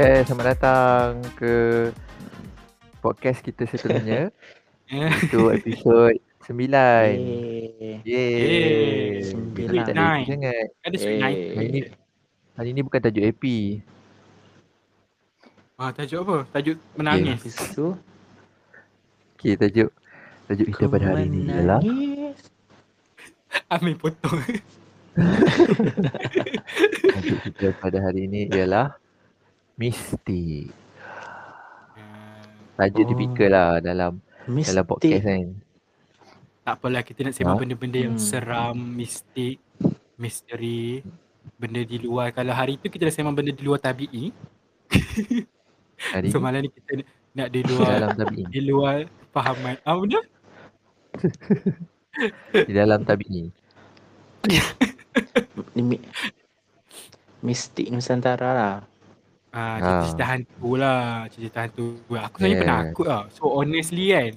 Okay, selamat datang ke podcast kita seterusnya. Itu episod 9. Yeay. Yeay. Sembilan. Kita tak ada happy sangat. Ada sweet night. Hari ni, hari ni bukan tajuk happy. Ah, tajuk apa? Tajuk menangis. Tu Okay, tajuk tajuk kita pada hari ni ialah. Ambil potong. tajuk kita pada hari ni ialah mistik. Tajuk Oh. tipikal lah dalam dalam podcast Mistik. kan. tak apalah kita nak sembang Ha? benda-benda yang Hmm. seram, mistik, misteri, benda di luar. Kalau hari tu kita dah sembang benda di luar tabi'i, Hari so ni malam ni kita nak di luar dalam tabi'i. di luar fahaman. Ah benda? Di dalam tabi'i. Mistik Nusantara lah. Ah, cerita-cerita hantu lah. Cerita hantu. Aku sebenarnya Yeah. penakut lah. So honestly kan,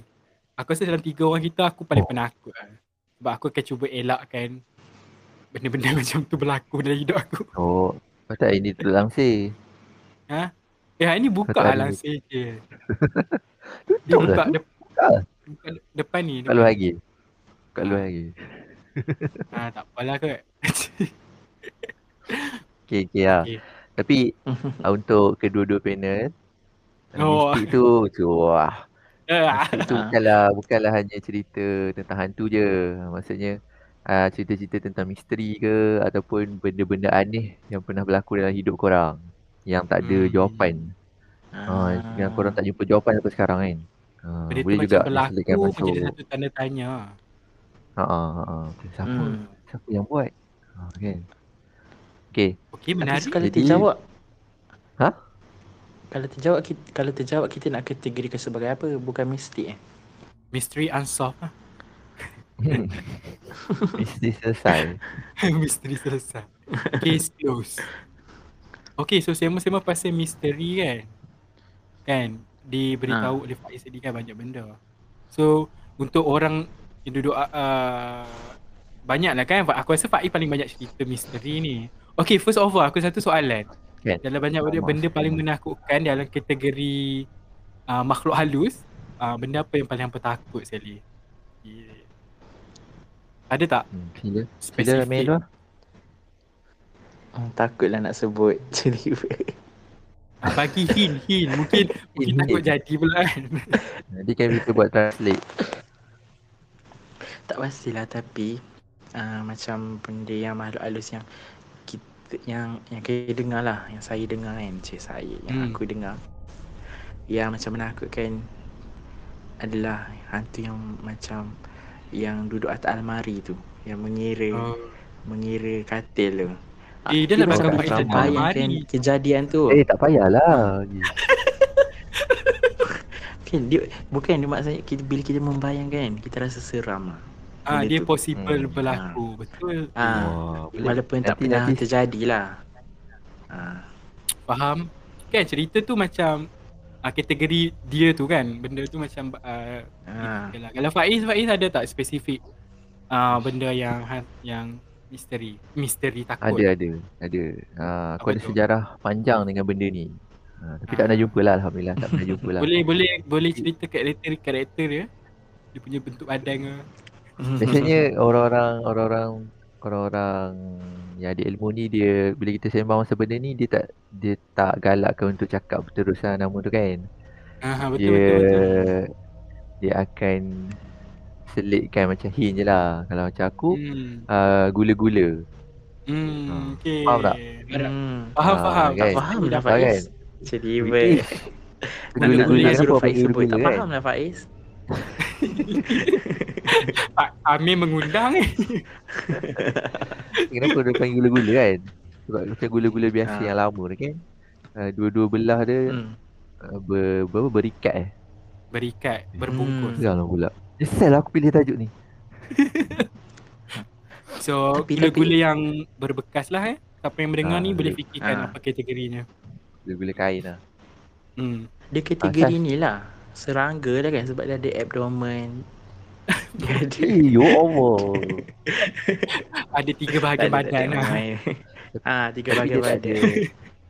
aku rasa dalam tiga orang kita aku paling Oh. penakut lah. Sebab aku akan cuba elakkan benda-benda macam tu berlaku dalam hidup aku. Oh, patut ini tu langsir. Eh, hari ni buka lah langsir je. Dia Tutup buka lah. Buka lah. buka depan ni. Kat luar lagi. Kat luar lagi. Ah, tak apalah kot. Okay, okay lah. Okay. Tapi uh, untuk kedua-dua panel, Oh. mistik tu, tu wah. Ah, Mistik tu Ah. bukanlah, bukanlah hanya cerita tentang hantu je. Maksudnya, uh, cerita-cerita tentang misteri ke ataupun benda-benda aneh yang pernah berlaku dalam hidup korang. Yang tak ada Hmm. jawapan. Uh, yang korang tak jumpa jawapan sampai sekarang kan. Uh, benda boleh macam juga berlaku masuk. jadi satu tanda tanya. Ha ah, ha ah. Okay, siapa? Hmm. Siapa yang buat? Ha, kan. Okay. Okey, Tapi menarik. kalau Jadi- terjawab Ha? Kalau terjawab kita, kalau terjawab kita nak kategorikan sebagai apa? Bukan mistik eh. Misteri unsolved lah. Mesti selesai. misteri selesai. Case closed. Okay, so sema-sema pasal misteri kan. Kan, diberitahu oleh Faiz tadi kan banyak benda. So, untuk orang yang duduk uh, banyak lah kan. Aku rasa Faiz paling banyak cerita misteri ni. Okay, first of all, aku satu soalan. Kan? Dalam banyak benda, benda paling menakutkan dalam kategori uh, makhluk halus, uh, benda apa yang paling takut sekali? Yeah. Ada tak? Hmm, sila. Sila dulu. Hmm, takutlah nak sebut cerita. Ah, bagi hint, hint. Mungkin mungkin takut jadi pula kan. Nanti kan kita buat translate. tak pastilah tapi uh, macam benda yang makhluk halus yang yang yang kita dengar lah, yang saya dengar kan, cik saya yang Hmm. aku dengar. Yang macam menakutkan adalah hantu yang macam yang duduk atas almari tu, yang mengira Oh. mengira katil tu. Eh, dia nak kita bayangkan almari. kejadian tu. Eh tak payahlah. Kan dia bukan dia maksudnya kita bila kita membayangkan kita rasa seram lah. Ah, dia tu. possible Hmm. berlaku. Betul. Ah, boleh. walaupun tak Nanti- pernah nanti- terjadi lah. Ah, Faham? Kan cerita tu macam ah, kategori dia tu kan. Benda tu macam ah, ah. lah. Kalau Faiz, Faiz ada tak spesifik ah, benda yang han- yang misteri, misteri takut. Ada ada. Ada. Ha, aku Apa ada tu? sejarah panjang dengan benda ni. Ha, tapi tak Ah. pernah jumpa lah Alhamdulillah. Tak pernah jumpa lah. Boleh boleh boleh cerita karakter karakter dia. Dia punya bentuk badan ke. Biasanya orang-orang orang-orang orang-orang yang ada ilmu ni dia bila kita sembang pasal benda ni dia tak dia tak galakkan untuk cakap berterusan nama tu kan. Ah, betul, dia betul betul. dia akan selitkan macam hint je lah. Kalau macam aku Hmm. uh, gula-gula. Ah. Hmm, okey. Faham tak? Hmm. Faham Ah, faham. kan? Tak Faham faham dah Faham Faiz. Jadi. Nak nak Gula-gula nak kenapa suruh panggil Faiz sebut. gula-gula Tak kan? faham lah Faiz. Pak Amir mengundang ni. Kenapa dia panggil gula-gula kan? Sebab macam gula-gula biasa Ah. yang lama tu kan. Uh, dua-dua belah dia Hmm. uh, ber, ber, berikat eh. Berikat, berbungkus. Hmm. Jangan pula. Nyesal lah aku pilih tajuk ni. So, Tapi- gula-gula yang berbekas lah eh. Siapa yang mendengar Ah, ni boleh fikirkan Ah. apa kategorinya. Gula-gula kain lah. Hmm. Dia kategori Asal- ni lah. Serangga lah kan sebab dia ada abdomen. dia ada ya Allah. Ada tiga tak bahagian ada- tak badan ada lah. Ah, tiga bahagian dia tak ada badan.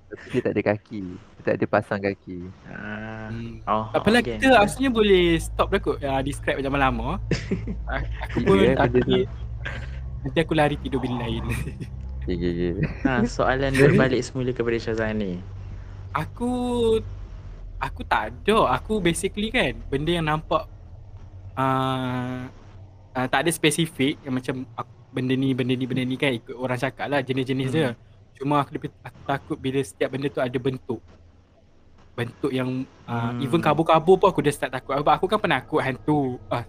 Tapi dia tak ada kaki. tak ada pasang kaki. Ah. Hmm. Oh, Tak apalah okay. kita asalnya boleh stop dah kot uh, describe macam lama. A- aku Tiga, pun eh, aku, benda tu. nanti aku lari tidur bilik lain. Okay, okay, okay. Ha, soalan berbalik semula kepada Syazani. aku aku tak ada. Aku basically kan benda yang nampak uh, uh, tak ada spesifik yang macam aku, benda ni benda ni benda ni kan ikut orang cakap lah jenis-jenis Hmm. dia. Cuma aku lebih aku takut bila setiap benda tu ada bentuk. Bentuk yang uh, Hmm. even kabur-kabur pun aku dah start takut. Sebab aku kan penakut hantu. Ah,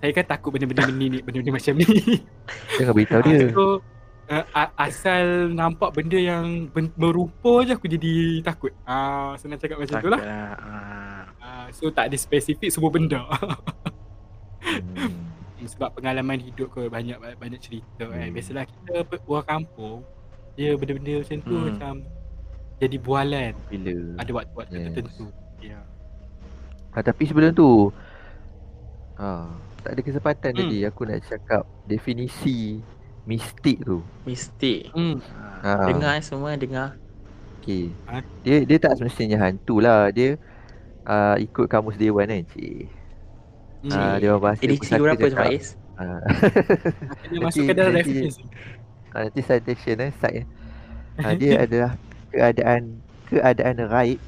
saya kan takut benda-benda ni, benda-benda macam ni. Jangan beritahu dia. So uh, asal nampak benda yang ben- merupa je aku jadi takut. Ah senang cakap macam tu lah. Ah. Ah, so tak ada spesifik semua benda. Hmm. Sebab pengalaman hidup ke banyak banyak cerita kan. Hmm. Biasalah kita orang kampung dia benda-benda macam tu Hmm. macam jadi bualan Bila? ada waktu-waktu Yes. tertentu. Ya. Ha, tapi sebelum tu ha, tak ada kesempatan Hmm. tadi aku nak cakap definisi mistik tu. Mistik. Hmm. Ha. Dengar eh, semua dengar. Okey. Ha? Dia dia tak semestinya hantu lah. Dia uh, ikut kamus dewan kan, cik. Hmm. Ah, dia orang bahasa Edisi berapa tu cakap, Faiz? ah, Dia masukkan dalam nanti- reference. ah, nanti citation eh, cite. Ah, dia adalah keadaan keadaan raib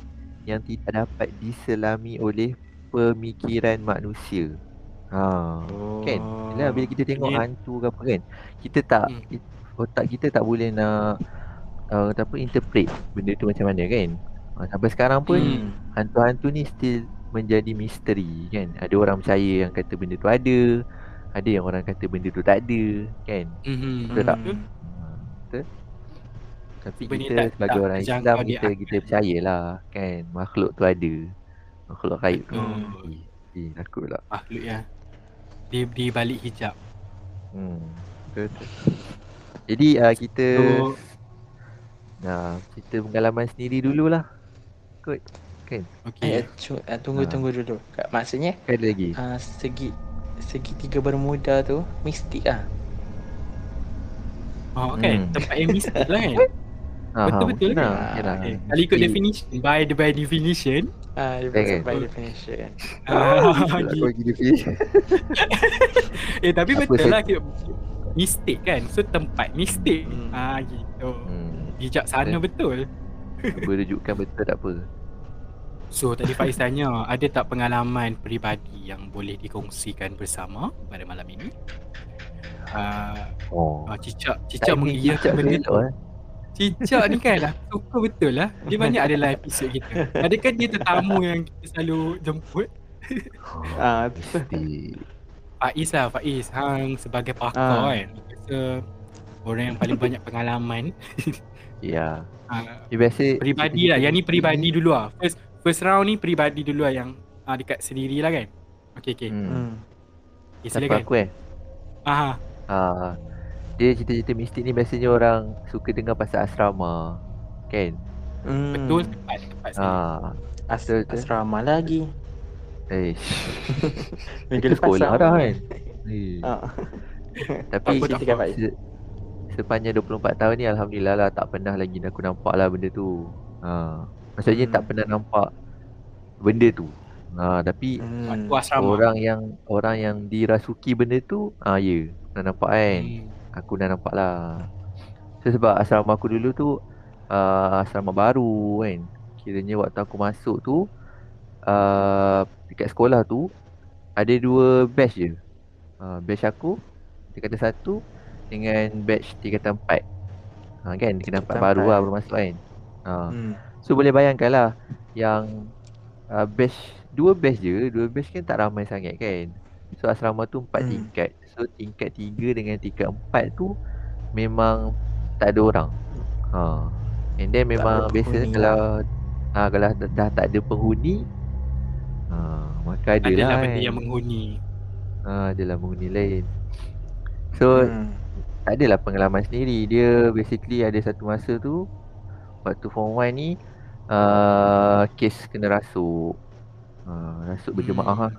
yang tidak dapat diselami oleh pemikiran manusia. Ha. Oh. Kan? Yalah bila kita tengok Dia- hantu ke apa kan, kita tak Hmm. otak kita tak boleh nak uh, kata apa interpret benda tu macam mana kan. Uh, sampai sekarang pun Hmm. hantu-hantu ni still menjadi misteri kan. Ada orang percaya yang kata benda tu ada, ada yang orang kata benda tu tak ada kan. Mhm. Betul tak? Betul. Ha, Betul? Tapi Benda kita tak- sebagai tak orang Islam kita akal. kita percayalah kan makhluk tu ada. Makhluk gaib tu. Betul. Eh, takut pula. Makhluk ya. Di di balik hijab. Hmm. Betul. betul. Jadi uh, kita So Nah, cerita pengalaman sendiri dululah. Kot. Kan? Eh, okey. cu- eh, tunggu Ha. tunggu dulu. Kak, maksudnya Kan ada lagi. uh, segi segitiga bermuda tu mistik ah. Oh kan Hmm. tempat yang mistik lah kan. Ha, betul-betul kan? lah. Okay. Kalau ikut definition by the by definition Ah, dia Kan? by definition. ah, kau definition. Eh tapi Apa betul saya- lah mistik kan. So tempat mistik. Hmm. Ah gitu. Hmm. Bijak sana Eh. betul. Berujukan betul tak apa. So tadi Faiz tanya ada tak pengalaman peribadi yang boleh dikongsikan bersama pada malam ini? Uh, Oh. uh, Cicak Cicak mengiyakan benda tu. eh. Cicak ni kan lah suka betul lah. Dia banyak adalah episod kita. Adakah dia tetamu yang kita selalu jemput? Ah, Mesti. Faiz lah Faiz Hang sebagai pakar Ah. kan Dia rasa orang yang paling banyak pengalaman Ya. uh, Dia biasa Peribadi lah Yang ni peribadi dulu lah First first round ni peribadi dulu lah Yang uh, dekat sendiri lah kan Okay okay Hmm. Hmm. okay Siapa silakan aku eh? ah, Ah, dia cerita-cerita mistik ni biasanya orang suka dengar pasal asrama. Kan? Hmm. Betul tepat tepat Ah, As Betul, betul. asrama lagi. eh. Minggu lepas sekolah sama. dah kan. Eh. Ah. Tapi se- sepanjang 24 tahun ni alhamdulillah lah tak pernah lagi aku nampak lah benda tu. Ha. Maksudnya Hmm. tak pernah nampak benda tu. Ha, tapi Hmm. Orang yang orang yang dirasuki benda tu, ah ya, pernah nampak kan. hmm. Aku dah nampak lah. So, sebab asrama aku dulu tu uh, asrama baru kan. Kiranya waktu aku masuk tu uh, dekat sekolah tu ada dua batch je. Uh, batch aku tingkatan satu dengan batch tingkatan empat. Ha, kan tingkatan empat baru lah baru masuk kan. Ha. Hmm. So boleh bayangkan lah yang uh, batch dua batch je, dua batch kan tak ramai sangat kan. So asrama tu empat Hmm. tingkat. So tingkat tiga dengan tingkat empat tu memang tak ada orang. Ha. And then memang ada biasa penghuni kalau ha, kalau dah, dah tak ada penghuni ha, maka ada Adalah lah benda kan. yang menghuni Ha, adalah penghuni lain. So Hmm. tak adalah pengalaman sendiri. Dia basically ada satu masa tu waktu form 1 ni uh, kes kena rasuk. Uh, rasuk berjemaah Hmm. lah.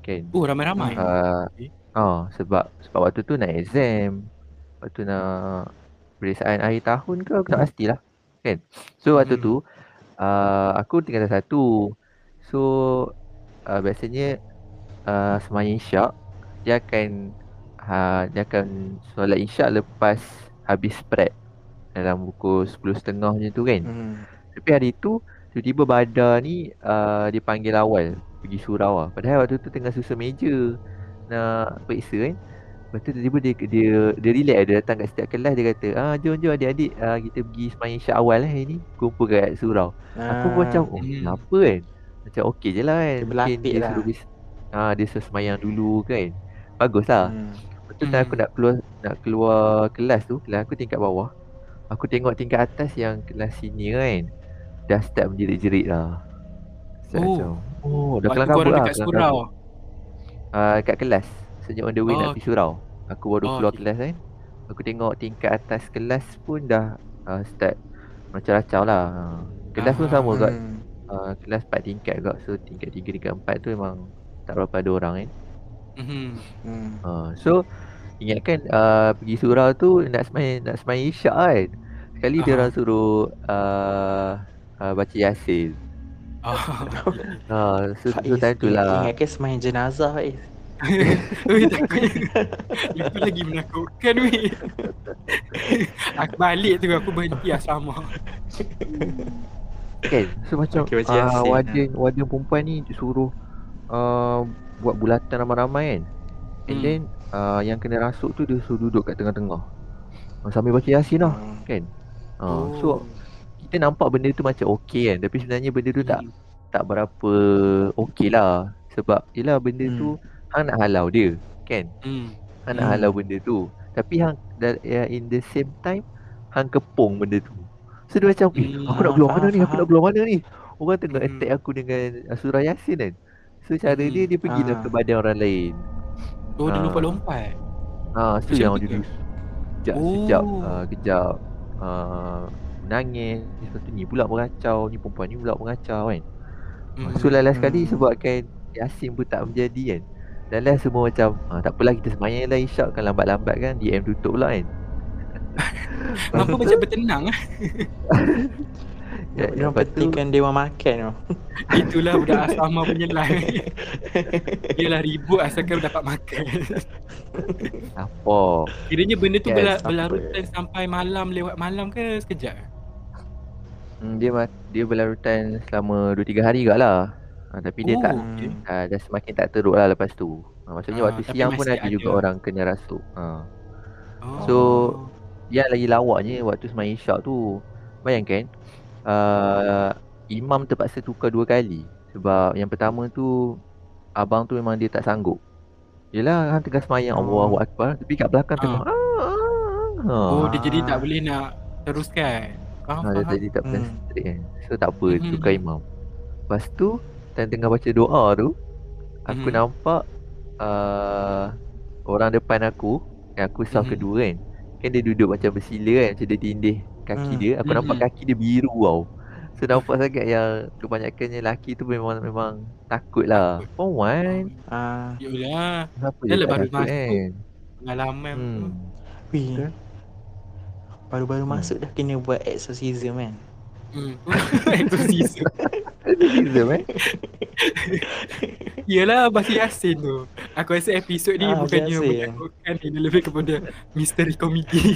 Kan? Oh ramai-ramai Uh, Okay. Ah sebab sebab waktu tu nak exam. Waktu nak periksaan akhir tahun ke aku tak pastilah. Kan? So waktu Hmm. tu uh, aku tinggal satu. So uh, biasanya uh, semayang isyak dia akan uh, dia akan solat isyak lepas habis spread dalam pukul 10.30 macam tu kan. Hmm. Tapi hari tu tiba-tiba Badar ni uh, dipanggil awal pergi surau lah. Padahal waktu tu tengah susun meja nak periksa kan. Lepas tu tiba-tiba dia, dia, dia relax dia datang kat setiap kelas dia kata ah jom jom adik-adik uh, kita pergi semayang isyak awal lah hari ni. Kumpul kat surau. Aku pun macam oh Hmm. kenapa kan. Macam okey je lah kan. Dia Mungkin dia lah. suruh bis, ah, dia suruh semayang dulu kan. Bagus lah. Hmm. Lepas tu time aku nak keluar nak keluar kelas tu, kelas aku tingkat bawah. Aku tengok tingkat atas yang kelas senior kan. Dah start menjerit-jerit lah. Start Oh. macam, oh dah korang kabut lah. dekat kelang surau. Ah, kat kelas. Sejak on the way Oh, nak pergi surau. Aku baru Oh, keluar okay. kelas kan. Aku tengok tingkat atas kelas pun dah uh, start macam-macam lah. Ah, Kelas pun Ah, sama kat Hmm. uh, kelas 4 tingkat kot. So tingkat 3, tingkat 4 tu memang tak berapa ada orang kan. Mhm. Hmm. Uh, so ingatkan uh, pergi surau tu nak semain nak semain isyak kan. Sekali dia Aha. orang suruh uh, uh, baca yasin. Oh. Ha, so, so time tu lah. ingat ke semayang jenazah Faiz? Ui takutnya Itu lagi menakutkan weh Aku balik tu aku berhenti asrama Kan? So macam baca uh, Yasin, warden, warden perempuan ni suruh uh, buat bulatan ramai-ramai kan. And Hmm. then uh, yang kena rasuk tu dia suruh duduk kat tengah-tengah. Uh, sambil baca yasin lah Hmm. kan. Uh, Oh. So kita nampak benda tu macam okey kan. Tapi sebenarnya benda tu tak Hmm. tak berapa okey lah. Sebab yelah benda Hmm. tu hang nak halau dia kan. Hmm. Hang nak Hmm. halau benda tu. Tapi hang ya, in the same time hang kepung benda tu. So dia macam eh, Hmm. aku nak Ah, keluar mana ni? Aku nak keluar mana ni? Orang tengah Hmm. attack aku dengan surah Yasin kan. So cara Hmm. dia dia pergilah Ah. ke badan orang lain. Oh dia Ah. lompat-lompat Ha, so Macam yang dia dulu sekejap Oh. sekejap uh, kejap uh, menangis. Lepas tu ni pula mengacau, ni perempuan ni pula mengacau kan. Hmm. So last sekali Hmm. sebabkan Yasin pun tak menjadi kan. Dan last semua macam ah, tak apalah kita semayang lah isyak kan lambat-lambat kan DM tutup pula kan. Kenapa macam bertenang ah? Ya, Dia tu petikan dewan makan tu. Itulah budak asrama punya life Yelah ribut asalkan dapat makan apa? Kiranya benda tu Yes, berla- apa? berlarutan sampai malam lewat malam ke sekejap? Hmm, dia ma- dia berlarutan selama 2 3 hari juga lah. Ha, tapi dia Oh, tak okay. ha, dah semakin tak teruk lah lepas tu. Ha, maksudnya Ah, waktu siang pun ada juga orang kena rasuk. Ha. Oh. So- Yang lagi lawaknya waktu semayang isyak tu Bayangkan uh, Imam terpaksa tukar dua kali Sebab yang pertama tu Abang tu memang dia tak sanggup Yelah hang tengah semayang Oh. Allahu Akbar Tapi kat belakang Ah. tengok ah, ah, ah. Oh dia jadi tak boleh nak teruskan Faham Ha, dia faham tadi tak pernah Hmm. straight kan So tak apa Mhm. tukar imam Lepas tu Time tengah baca doa tu Aku Mhm. nampak uh, Orang depan aku Yang aku saf Mhm. kedua kan Kan dia duduk macam bersila kan Macam dia tindih kaki Hmm. dia Aku nampak Mhm. kaki dia biru tau So nampak sangat yang Kebanyakannya lelaki tu memang memang Takut lah Perempuan Ah, Yalah Kenapa Dah dia lah tak takut masuk. kan Pengalaman Hmm tu wih. Baru-baru Hmm. masuk dah kena buat exorcism kan. Hmm. Exorcism. Exorcism eh Yelah Bahasa Yasin tu Aku rasa episod ni Ah, bukannya menakutkan Dia lebih kepada misteri komedi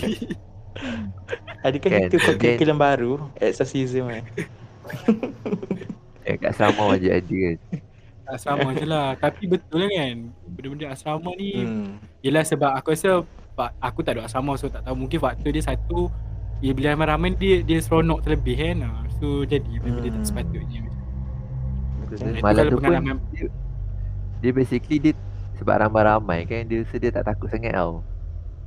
Adakah Kan, itu then- curriculum baru? Exorcism kan? eh, Kat sama je ada kan Asrama je lah Tapi betul lah kan Benda-benda asrama ni Hmm. Yelah sebab aku rasa Aku tak ada asrama so tak tahu Mungkin faktor dia satu Ya bila ramai-ramai dia dia seronok terlebih kan Ah, So jadi benda-benda tak Hmm. sepatutnya Betul. Malam tu pun dia, dia basically dia Sebab ramai-ramai kan Dia rasa dia tak takut sangat tau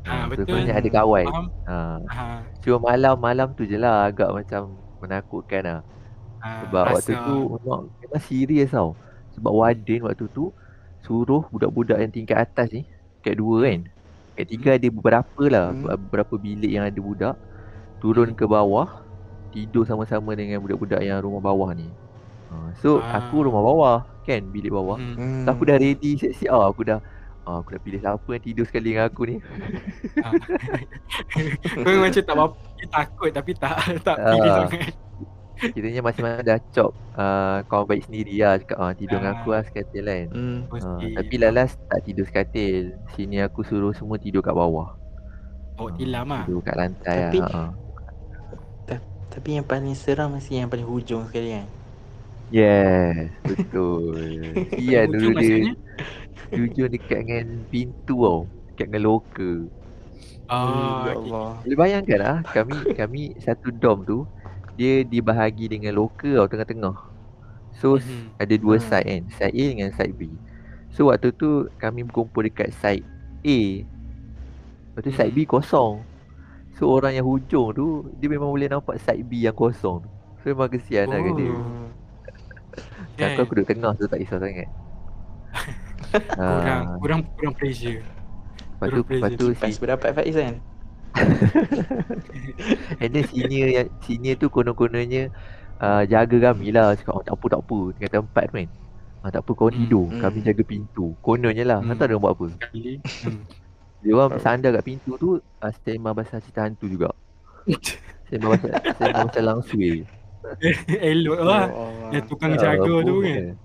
Ah, So, betul. Sebenarnya ada kawan Faham? ha. ha, Cuma malam-malam tu je lah Agak macam Menakutkan lah ha, Sebab waktu rasa- tu Memang, memang serius tau Sebab warden waktu tu Suruh budak-budak yang tingkat atas ni Tingkat dua kan Tingkat tiga ada beberapa lah Hmm. Beberapa bilik yang ada budak Turun ke bawah Tidur sama-sama dengan budak-budak yang rumah bawah ni ha. So Ah. aku rumah bawah Kan bilik bawah Hmm. Hmm. So, aku dah ready siap-siap ah, Aku dah ah, Aku dah pilih siapa yang tidur sekali dengan aku ni Kau memang macam tak apa takut tapi tak tak pilih Ah. sangat Kiranya masing-masing dah cop uh, kawan baik sendiri lah Cakap ah, tidur dengan aku Ah. lah sekatil kan Hmm. uh, Tapi Lalas tak tidur sekatil Sini aku suruh semua tidur kat bawah Bawa Ah, tilam lah. Tidur kat lantai Tapi- lah uh. Tapi yang paling seram mesti yang paling hujung sekali kan. Yes Betul Sian dulu dia maksudnya? Hujung dekat dengan pintu tau Dekat dengan loker Oh, ya okay. Allah. Boleh bayangkan lah Kami kami satu dom tu Dia dibahagi dengan loker tau tengah-tengah So Mhm. ada dua Hmm. side kan Side A dengan side B So waktu tu kami berkumpul dekat side A Lepas tu side B kosong So orang yang hujung tu Dia memang boleh nampak side B yang kosong tu So memang kesian lah kat dia Hmm. Dan aku, aku duduk tengah tu tak kisah sangat Kurang, Ah, kurang, kurang pressure. Lepas tu, kurang lepas tu Pas si, berdapat Faiz kan? And then senior yang Senior tu konon-kononnya uh, Jaga kami lah Cakap oh, tak apa tak apa Tinggal tempat kan ah, Tak apa kau Hmm, tidur hmm. Kami jaga pintu Kononnya lah Hmm. Tak ada orang buat apa. Hmm. Dia orang sandar kat pintu tu uh, Sembang pasal cerita hantu juga Sembang pasal Sembang pasal langsung Elok lah. Ya Yang tukang jaga tu kan.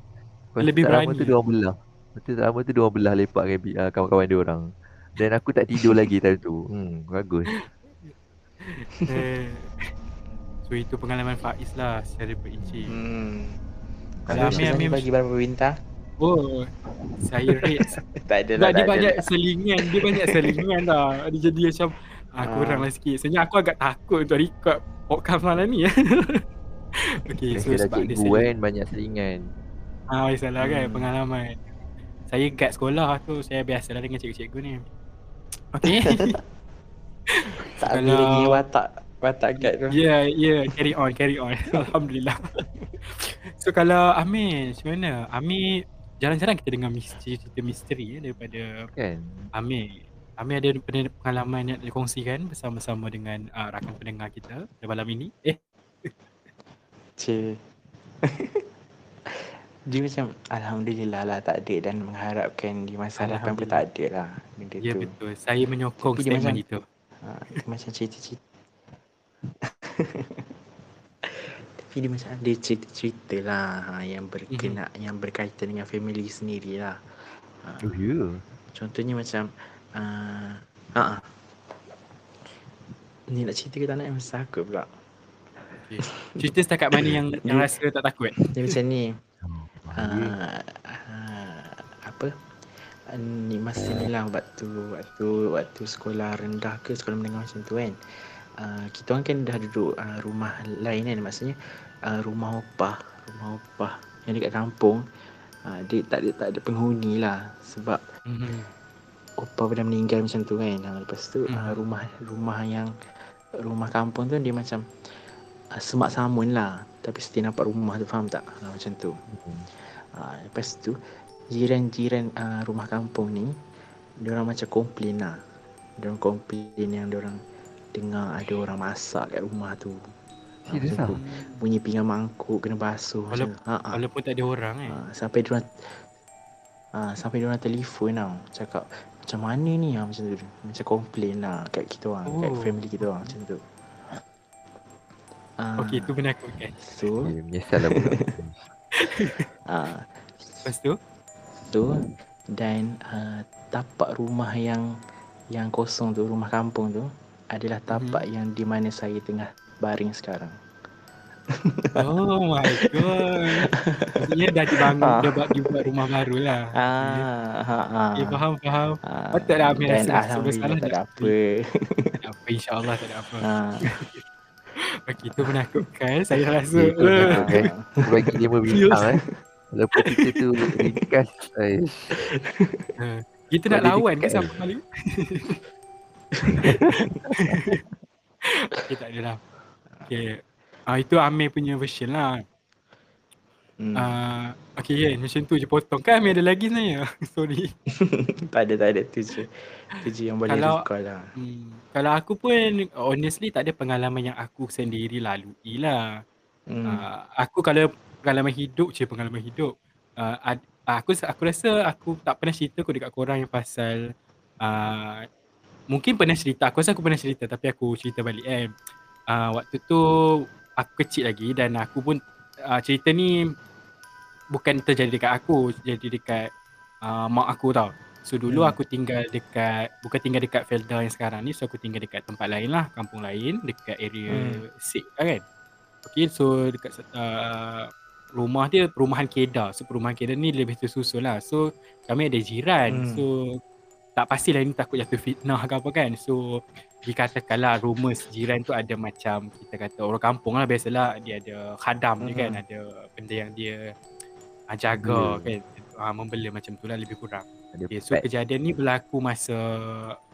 Lepas Lebih berani. tu dia orang belah Lepas tak lama tu dia orang belah lepak dengan uh, kawan-kawan dia orang Dan aku tak tidur lagi time tu Hmm bagus Eh, so itu pengalaman Faiz lah secara perinci. Hmm. Kalau Amir- Amir, bagi berapa bintang? Oh, saya rate. tak ada lah, dia banyak lah. selingan, dia banyak selingan dah. Dia jadi macam ah, kurang lah sikit. Sebenarnya aku agak takut untuk record podcast malam ni. okay, so sebab cikgu selingan. kan Banyak selingan Ah, biasalah kan Hmm. pengalaman. Saya guide sekolah tu, saya biasalah dengan cikgu-cikgu ni. Okay. Tak ada lagi watak watak guide tu. Ya, yeah, ya, yeah, carry on, carry on. Alhamdulillah. so kalau Amir, macam mana? Amir, jarang-jarang kita dengar misteri, cerita misteri ya, daripada Kan Amir. Amir ada pengalaman yang dikongsikan bersama-sama dengan uh, rakan pendengar kita pada malam ini. Eh, Cik. Dia macam Alhamdulillah lah tak ada dan mengharapkan di masa hadapan pun tak ada lah benda ya tu. betul. Saya menyokong Tapi statement macam- itu. Ha, dia macam cerita-cerita. Tapi dia macam ada cerita-cerita lah ha, yang berkena yang berkaitan dengan family sendiri lah. Ha, Oh ya yeah. contohnya macam uh, ha, ha. Ni nak cerita ke tak nak yang masa takut pula. Okay. Cerita setakat mana yang, yang rasa tak takut? Dia macam ni. Ah, uh, uh, apa? Uh, ni masa ni lah waktu waktu waktu sekolah rendah ke sekolah menengah macam tu kan. Uh, kita orang kan dah duduk uh, rumah lain kan maksudnya. Uh, rumah opah rumah opah yang dekat kampung. Uh, dia tak ada tak ada penghuni lah sebab Mhm. opah dah meninggal macam tu kan. Uh, lepas tu uh, Mhm. rumah rumah yang rumah kampung tu dia macam uh, semak samun lah tapi setiap nampak rumah tu faham tak uh, macam tu Ha, lepas tu jiran-jiran uh, rumah kampung ni dia orang macam komplain lah. Dia orang komplain yang dia orang dengar ada orang masak kat rumah tu. Ha, Serius. Bunyi pinggan mangkuk kena basuh Walau- macam. Ha, ha. Walaupun tak ada orang kan. ha, sampai dia orang ha, sampai dia orang telefon tau. Cakap macam mana ni ha, macam tu. Macam komplain lah kat kita orang, kat Oh. family kita orang macam tu. Ha, Okey, itu menakutkan. So, Ya, menyesal lah ha, Lepas tu, tu dan uh, tapak rumah yang yang kosong tu rumah kampung tu adalah tapak Mhm. yang di mana saya tengah baring sekarang. oh my god. Maksudnya dah dibangun, Ah. dah buat, dibuat rumah baru lah. Ah, ha, ha. Okay, faham, faham. Ah, Patutlah Amir dan rasa rasa alhamdulillah bersalah tak ada tak? apa. Tak ada apa, insyaAllah tak ada apa. Ah, Okey, itu menakutkan. Saya rasa. Itu eh, menakutkan. Aku bagi lima bintang eh. Walaupun kita tu ringkas. Eh, kita nak lawan ke siapa kali? Okey, tak adalah. Okey. Ah itu Amir punya version lah. Hmm. Ah okey kan, macam tu je potong. Kan Amir ada lagi sebenarnya. Sorry. tak ada tak ada tu je. Tu je yang boleh Kalau- recall lah. Hmm. Kalau aku pun honestly tak ada pengalaman yang aku sendiri lalui lah. Hmm. Uh, aku kalau pengalaman hidup je pengalaman hidup. Uh, ad, aku aku rasa aku tak pernah cerita aku dekat korang yang pasal uh, mungkin pernah cerita. Aku rasa aku pernah cerita tapi aku cerita balik kan. Uh, waktu tu aku kecil lagi dan aku pun uh, cerita ni bukan terjadi dekat aku, jadi dekat uh, mak aku tau. So dulu Hmm. aku tinggal dekat bukan tinggal dekat Felda yang sekarang ni, so aku tinggal dekat tempat lain lah, kampung lain dekat area Hmm. Sik lah kan. Okay, so dekat uh, rumah dia perumahan Kedah. So perumahan Kedah ni lebih tersusun lah. So kami ada jiran. Hmm. So tak pastilah ini takut jatuh fitnah ke apa kan. So dikatakanlah rumours jiran tu ada macam kita kata orang kampung lah biasalah dia ada khadam dia kan Mhm. ada benda yang dia uh, jaga Bela. kan uh, membela macam tu lah lebih kurang. Okay, so pet. kejadian ni berlaku masa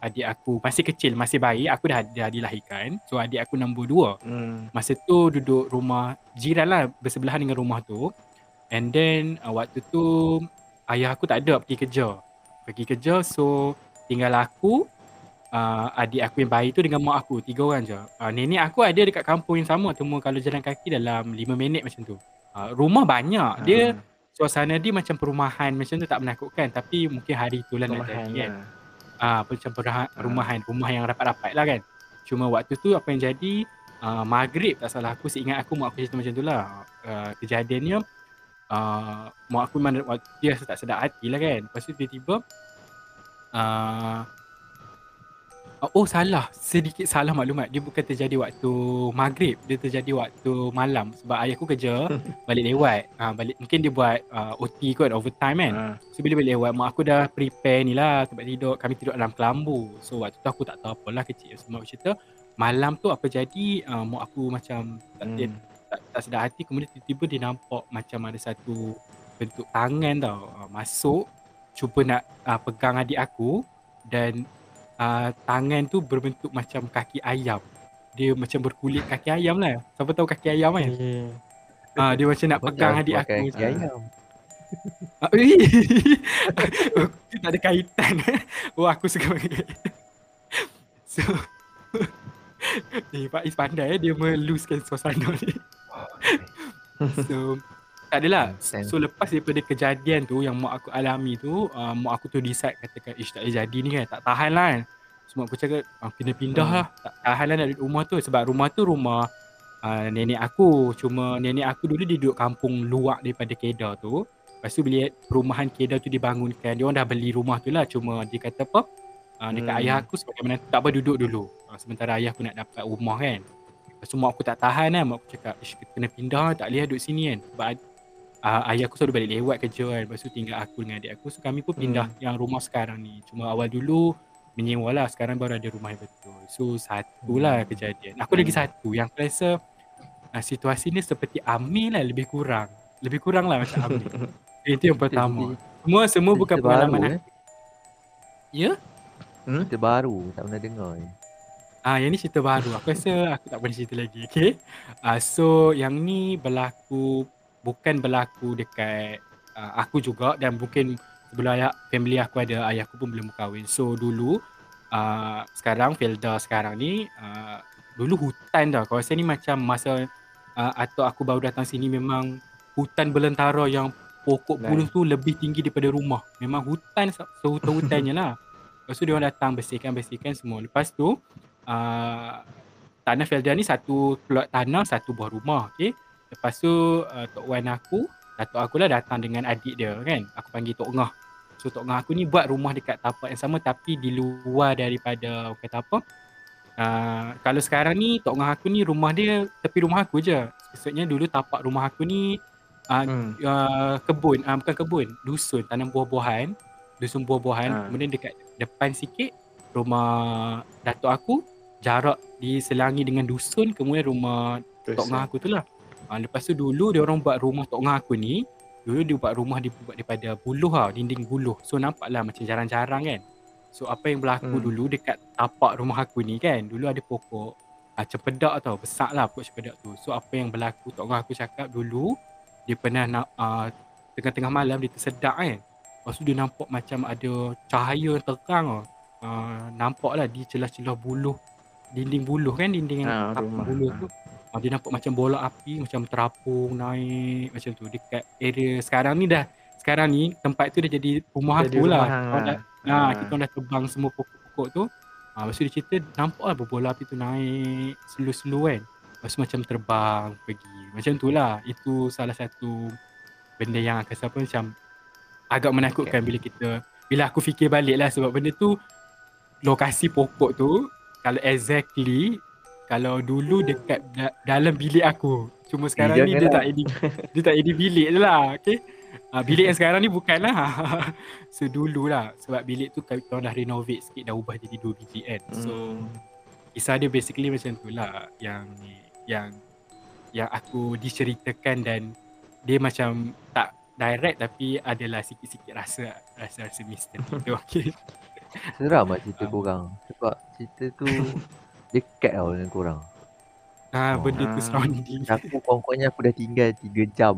adik aku masih kecil, masih bayi. Aku dah, dah dilahirkan. So adik aku nombor dua. Hmm. Masa tu duduk rumah jiran lah bersebelahan dengan rumah tu. And then uh, waktu tu ayah aku tak ada pergi kerja. Pergi kerja so tinggal aku, uh, adik aku yang bayi tu dengan mak aku. Tiga orang je. Uh, nenek aku ada dekat kampung yang sama. Cuma kalau jalan kaki dalam lima minit macam tu. Uh, rumah banyak. Dia Ah, suasana dia macam perumahan macam tu tak menakutkan. Tapi mungkin hari tu lah nak perumahan jadi kan. lah. Ah, macam perumahan, Ah. rumahan, rumah yang rapat-rapat lah kan. Cuma waktu tu apa yang jadi, uh, maghrib tak salah aku, seingat aku mak aku cerita macam tu lah. Uh, kejadiannya, uh, mak aku memang dia rasa tak sedap hati lah kan. Lepas tu tiba-tiba, uh, Oh salah, sedikit salah maklumat. Dia bukan terjadi waktu maghrib, dia terjadi waktu malam. Sebab ayahku kerja balik lewat. Ah balik mungkin dia buat uh, OT kot overtime kan. Ah, So bila balik lewat mak aku dah prepare ni lah. Tempat tidur. Kami tidur dalam kelambu. So waktu tu aku tak tahu apalah kecil Semua aku cerita Malam tu apa jadi uh, Mak aku macam tak, dia, hmm. tak, tak sedar hati. Kemudian tiba-tiba dia nampak Macam ada satu bentuk tangan tau. Uh, Masuk. Cuba nak uh, pegang adik aku. Dan uh, tangan tu berbentuk macam kaki ayam Dia macam berkulit kaki ayam lah Siapa tahu kaki ayam kan Yeah. uh, Dia macam nak pegang adik aku kaki ayam. Ah, ui. tak ada kaitan. Oh aku suka pakai kaitan. So Eh Pak Is pandai eh, dia meluskan suasana ni. So tak adalah. Sense. So lepas daripada kejadian tu yang mak aku alami tu, uh, mak aku tu decide katakan ish tak boleh jadi ni kan. Tak tahan lah kan. So mak aku cakap ah, kena pindah Hmm. lah. Tak tahan lah nak duduk rumah tu sebab rumah tu rumah uh, nenek aku. Cuma nenek aku dulu dia duduk kampung luar daripada Kedah tu. Lepas tu bila perumahan Kedah tu dibangunkan, dia orang dah beli rumah tu lah. Cuma dia kata apa, uh, dekat Hmm. ayah aku sebagai menantu tak apa duduk dulu. Uh, sementara ayah aku nak dapat rumah kan. Lepas tu mak aku tak tahan kan. Mak aku cakap, ish kena pindah tak boleh lah duduk sini kan. Sebab uh, ayah aku selalu balik lewat kerja kan. Lepas tu tinggal aku dengan adik aku. So kami pun pindah yang rumah sekarang ni. Cuma awal dulu menyewa lah. Sekarang baru ada rumah yang betul. So satu lah kejadian. Aku lagi satu yang aku rasa uh, situasi ni seperti Amir lah lebih kurang. Lebih kurang lah macam Amir. Itu yang pertama. Semua semua bukan Cerita pengalaman baru, aku. eh. Ya? Cerita baru, tak pernah dengar. Ah, yang ni cerita baru. Aku rasa aku tak boleh cerita lagi. Okay. Ah, so yang ni berlaku bukan berlaku dekat ah, aku juga dan mungkin sebelum ayah family aku ada ayahku pun belum kahwin. So dulu ah, sekarang Felda sekarang ni ah, dulu hutan dah. Kawasan ni macam masa ah, atau aku baru datang sini memang hutan belantara yang pokok buruh tu lebih tinggi daripada rumah. Memang hutan se- sehutan-hutannya lah. Lepas tu dia orang datang bersihkan-bersihkan semua. Lepas tu uh, tanah Felda ni satu plot tanah, satu buah rumah. Okay. Lepas tu uh, Tok Wan aku, Datuk aku lah datang dengan adik dia kan. Aku panggil Tok Ngah. So Tok Ngah aku ni buat rumah dekat tapak yang sama tapi di luar daripada orang kata apa. Uh, kalau sekarang ni Tok Ngah aku ni rumah dia tepi rumah aku je. Maksudnya dulu tapak rumah aku ni uh, Hmm. uh, kebun, uh, bukan kebun, dusun tanam buah-buahan, dusun buah-buahan. Ha. Kemudian dekat depan sikit rumah datuk aku, jarak diselangi dengan dusun, kemudian rumah Terus, tok ngah aku tu lah. Uh, lepas tu dulu dia orang buat rumah tok ngah aku ni, dulu dia buat rumah dia buat daripada buluh lah, dinding buluh. So nampaklah macam jarang-jarang kan. So apa yang berlaku Hmm. dulu dekat tapak rumah aku ni kan, dulu ada pokok uh, cempedak tau, besar lah pokok cempedak tu. So apa yang berlaku tok ngah aku cakap dulu, dia pernah nak uh, tengah-tengah malam dia tersedak kan. Lepas tu dia nampak macam ada cahaya terang tau. Uh, nampak lah di celah-celah buluh dinding buluh kan dinding Ha, tapak rumah. buluh Ha. tu uh, dia nampak macam bola api macam terapung naik macam tu dekat area sekarang ni dah sekarang ni tempat tu dah jadi rumah Jadi aku lah rumah hang Kita lah. dah, Ah. kita tebang semua pokok-pokok tu uh, lepas tu dia cerita nampak lah bola api tu naik slow-slow kan Lepas tu macam terbang pergi. Macam tu lah. Itu salah satu benda yang akan siapa macam agak menakutkan bila kita bila aku fikir balik lah sebab benda tu lokasi pokok tu kalau exactly kalau dulu dekat da- dalam bilik aku cuma sekarang ni dia janganlah. tak ada dia tak ada bilik je lah okay uh, bilik yang sekarang ni bukan lah so dulu lah sebab bilik tu kita dah renovate sikit dah ubah jadi dua bilik kan so Hmm. kisah dia basically macam tu lah yang yang yang aku diceritakan dan dia macam tak direct tapi adalah sikit-sikit rasa rasa-rasa misteri tu okey. Seram lah cerita Ah. korang. Sebab cerita tu dekat tau dengan korang. Ha Oh. benda tu Ah. surrounding. Aku pokoknya aku dah tinggal 3 jam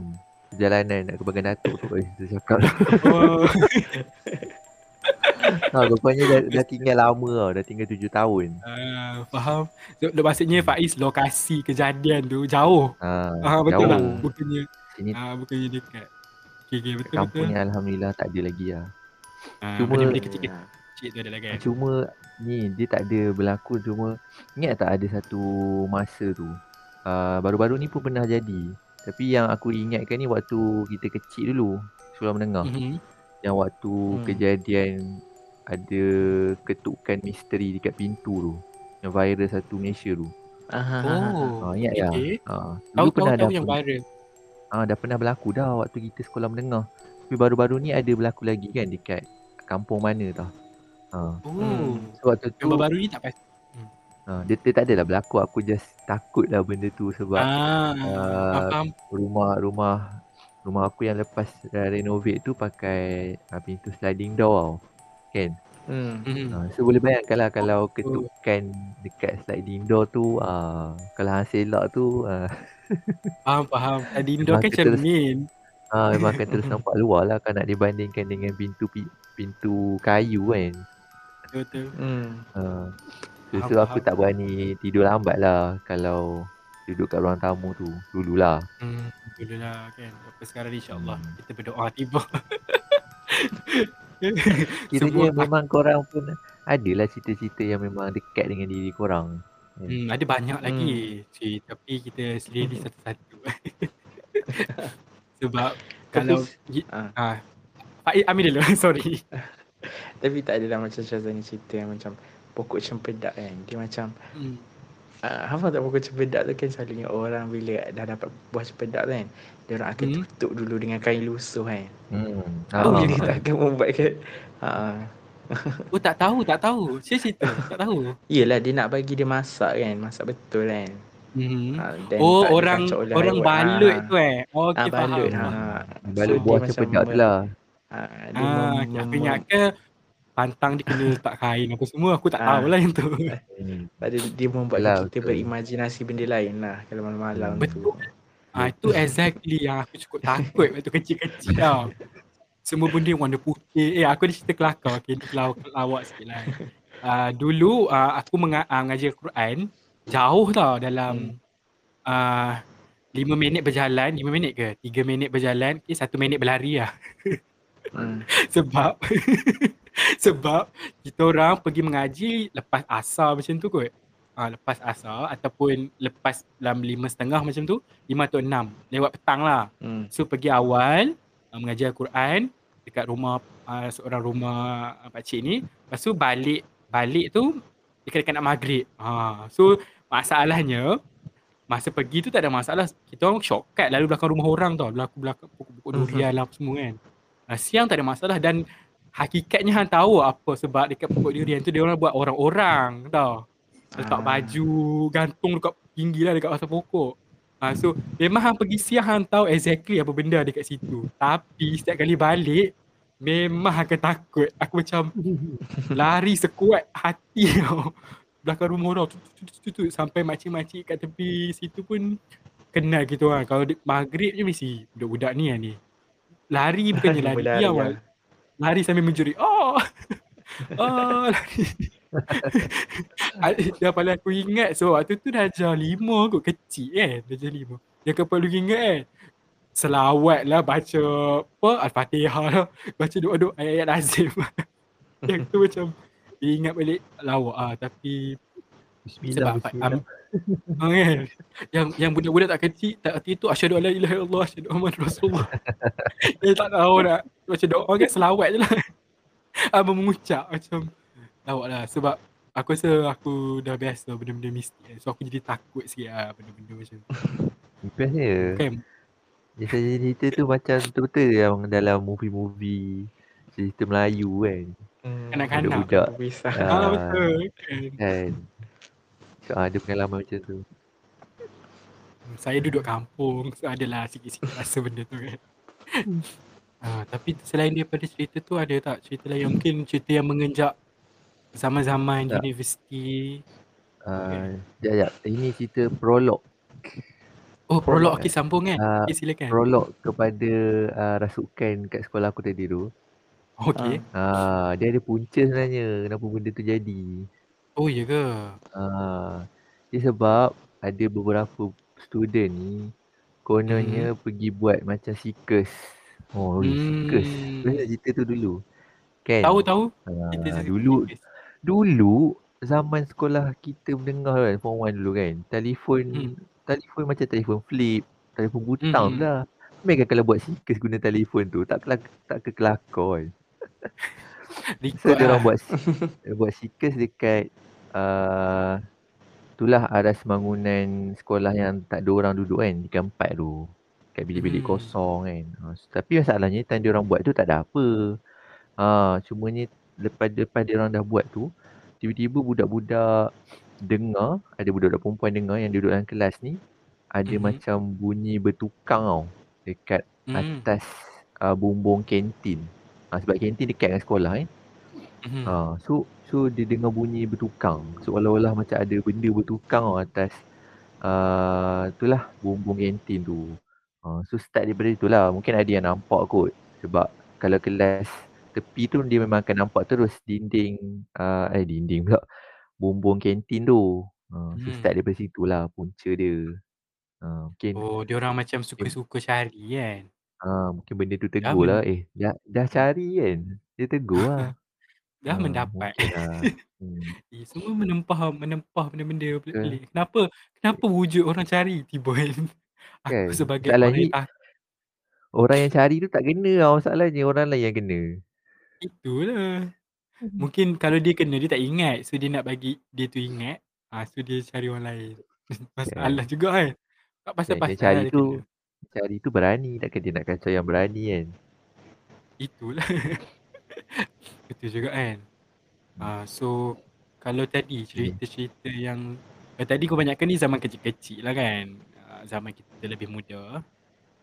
perjalanan nak ke Bagan Datuk tu kat situ cakap. Oh. ha, rupanya dah, dah tinggal lama tau. Dah tinggal 7 tahun. Ah, faham. So, lo- maksudnya Faiz lokasi kejadian tu jauh. Ha, Ah betul jauh. lah. Bukannya Sini ah bukannya dekat. Okey okey betul kampung betul. ni Alhamdulillah tak ada lagi lah. Ah, Cuma- benda-benda kecil-kecil tu adalah kan. Cuma ni dia tak ada berlakon cuma ingat tak ada satu masa tu. Uh, baru-baru ni pun pernah jadi. Tapi yang aku ingatkan ni waktu kita kecil dulu, sekolah menengah. Mhm. Yang waktu Hmm. kejadian ada ketukan misteri dekat pintu tu. Yang viral satu Malaysia tu. Ah, Oh. Ha, ingat tak? okey. Ha, Tahu dulu tahu pernah tahu dah yang pernah, viral. ha, dah pernah berlaku dah waktu kita sekolah menengah. Tapi baru-baru ni ada berlaku lagi kan dekat kampung mana tau. Ha. Oh. So waktu tu Yang baru ni tak pasti. ha, dia, dia tak adalah berlaku aku just takut lah benda tu sebab Ah, faham. rumah rumah rumah aku yang lepas dah renovate tu pakai uh, pintu sliding door tau. Kan? Hmm. Ha, so boleh bayangkan lah kalau ketukan dekat sliding door tu uh, kalau hang selak tu uh, Faham faham. Indoor Memang kan macam uh, memang akan terus nampak luar lah kalau nak dibandingkan dengan pintu pi- pintu kayu kan. Betul. Hmm. Uh, so, so aku tak berani tidur lambat lah kalau duduk kat ruang tamu tu dululah. Hmm, dulu lah kan. Lepas sekarang ni insyaAllah Hmm. kita berdoa tiba. Kiranya Semua- memang korang pun adalah cerita-cerita yang memang dekat dengan diri korang. Hmm, ada banyak lagi. Cik, tapi kita sendiri satu-satu. Sebab kalau Tapi, ah, ah Faiz ambil dulu sorry. Tapi tak adalah macam Syazani cerita yang macam pokok cempedak kan. Dia macam Hmm. uh, hafal tak pokok cempedak tu kan selalunya orang bila dah dapat buah cempedak tu kan. Dia orang akan Hmm. tutup dulu dengan kain lusuh kan. Hmm. Oh, Ah, jadi ah, tak akan membuatkan uh, Oh tak tahu, tak tahu. Saya cerita, tak tahu. Yelah dia nak bagi dia masak kan. Masak betul kan. Hmm. Ha, then Oh orang oleh orang balut Ha. tu eh. Oh, Ah, okey balut. faham. Ha. Balut So, buah dia cempedak tu lah. Ha, dia Ah, mem- aku mem- ingat ke pantang dia kena letak kain apa semua. Aku tak Ah. tahu lah yang tu. Hmm. Pada dia membuat Betul, kita berimajinasi benda lain lah kalau malam-malam Hmm. tu. Betul. Ah itu exactly yang aku cukup takut waktu kecil-kecil tau. Semua benda warna putih. Eh aku ada cerita kelakar. Okay, ni kelawak, kelawak sikit lah. Uh, dulu uh, aku menga- uh, mengajar Quran jauh tau dalam uh, 5 minit berjalan. 5 minit ke? 3 minit berjalan. Okay, 1 minit berlari lah. Hmm. Sebab sebab kita orang pergi mengaji lepas asar macam tu kot. Ha, lepas asar ataupun lepas dalam lima setengah macam tu, lima atau enam. Lewat petang lah. Hmm. So pergi awal uh, mengaji Al-Quran dekat rumah uh, seorang rumah uh, pakcik ni. Lepas tu balik balik tu dekat-dekat nak maghrib. Ha, so masalahnya masa pergi tu tak ada masalah. Kita orang shortcut lalu belakang rumah orang tau. Belakang-belakang pokok-pokok durian lah apa semua kan. Uh, siang tak ada masalah dan hakikatnya hang tahu apa sebab dekat pokok durian tu dia orang buat orang-orang tau. Letak Ah. baju gantung dekat tinggi lah dekat atas pokok. Ha, so memang hang pergi siang hang tahu exactly apa benda dekat situ. Tapi setiap kali balik memang akan takut. Aku macam lari sekuat hati tau. Belakang rumah orang tut, sampai makcik-makcik kat tepi situ pun kenal gitu kan. Kalau maghrib je mesti budak-budak ni lah ni. Lari bukannya lari, dia lah. awal. Lari sambil menjerit. Oh! oh, lari. Dah paling aku ingat so waktu tu dah ajar lima kot kecil kan dah ajar lima. Yang kau perlu ingat kan selawat lah baca apa Al-Fatihah lah baca doa-doa ayat-ayat lazim. Yang tu macam ingat balik lawak ah tapi Bismillah, Sebab bismillah. am, ah, kan? Yang yang budak-budak tak kecil tak erti tu asyhadu alla ilaha illallah asyhadu Muhammad rasulullah. Dia tak tahu nak macam doa kan selawat je lah. Abang mengucap macam lawak lah sebab aku rasa aku dah biasa benda-benda mistik kan. So aku jadi takut sikit lah benda-benda macam tu. Best dia. Kan? Dia cerita tu macam betul-betul yang dalam movie-movie cerita Melayu kan. Hmm, Kanak-kanak. Budak-budak. Bisa. Ah. Ah, betul kan. Kan. So, ada pengalaman macam tu. Saya duduk kampung so adalah sikit-sikit rasa benda tu kan. Ah, tapi selain daripada cerita tu ada tak cerita lain yang mungkin cerita yang mengenjak zaman-zaman Tak. universiti. Uh, sekejap, sekejap. Ini cerita prolog. Oh, prolog okey sambung kan. Ah, Okey silakan. Prolog kepada uh, rasukan kat sekolah aku tadi tu. Okey. Uh, dia ada punca sebenarnya kenapa benda tu jadi. Oh ya ke? Uh, dia sebab ada beberapa student ni kononnya pergi buat macam sikus. Oh, hmm. Hmm. Boleh tak cerita tu dulu? Kan? Tahu tahu. Ah, Cerita dulu dulu zaman sekolah kita mendengar kan form 1 dulu kan telefon Hmm. telefon macam telefon flip telefon butang Hmm. hmm. lah Mereka kalau buat sikus guna telefon tu tak kelak, tak kekelakar kan so Record dia orang lah. buat dia buat sikus dekat uh, itulah aras bangunan sekolah yang tak ada orang duduk kan di empat tu kat bilik-bilik Hmm. kosong kan ha, tapi masalahnya time dia orang buat tu tak ada apa ha, cumanya lepas lepas dia orang dah buat tu tiba-tiba budak-budak dengar ada budak-budak perempuan dengar yang duduk dalam kelas ni ada Mhm. macam bunyi bertukang tau dekat Hmm. atas uh, bumbung kantin ha, sebab kantin dekat dengan sekolah kan Hmm. Ha, so so dia dengar bunyi bertukang. Seolah-olah macam ada benda bertukang atas uh, itulah bumbung kantin tu. Ha, so start daripada itulah. Mungkin ada yang nampak kot. Sebab kalau kelas tepi tu dia memang akan nampak terus dinding uh, eh dinding pula bumbung kantin tu. Ha, so Hmm. start daripada situlah punca dia. Ha, mungkin Oh, dia orang macam suka-suka cari kan. ha, mungkin benda tu tegur lah. Eh dah, dah cari kan. Dia tegur lah. dah Ha, mendapat. Mungkin lah. Hmm. Eh, semua menempah menempah benda-benda Betul. pelik. Kenapa kenapa wujud orang cari tiba kan? Aku Kan? sebagai orang tak Orang yang cari tu tak kena tau masalahnya orang lain yang kena. itulah. Mungkin kalau dia kena dia tak ingat. So dia nak bagi dia tu ingat. Ah so dia cari orang lain. Masalah juga kan. Tak Yang, pasal-pasal yang cari lah dia tu kena. cari tu berani takkan dia nak kacau yang berani kan. Itulah. Betul juga kan. Ah so kalau tadi cerita-cerita yang eh, tadi kebanyakan ni zaman kecil-kecil lah kan. Ah, zaman kita lebih muda.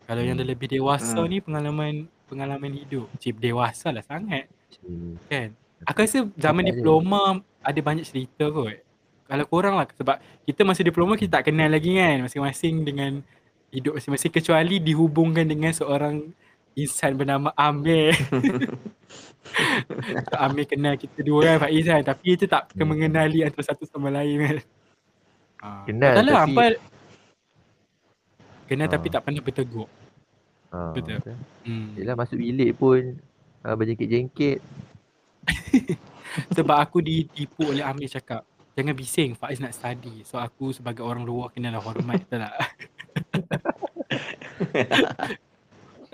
Kalau yang dah Hmm. lebih dewasa Hmm. ni pengalaman pengalaman hidup. Cip dewasa lah sangat Cik. kan. Aku rasa zaman diploma ada banyak cerita kot. Kalau korang lah sebab kita masa diploma kita tak kenal lagi kan masing-masing dengan hidup masing-masing kecuali dihubungkan dengan seorang insan bernama Amir. Amir kenal kita dua kan Faiz kan tapi kita tak Hmm. mengenali antara satu sama lain kan. Ah, Kenal tak lah, tapi- Ampal kenal Ah. tapi tak pernah bertegur. Ha, Betul. betul. Hmm. Yelah masuk bilik pun uh, berjengkit-jengkit. Sebab aku ditipu oleh Amir cakap Jangan bising Faiz nak study So aku sebagai orang luar Kenalah hormat Betul tak?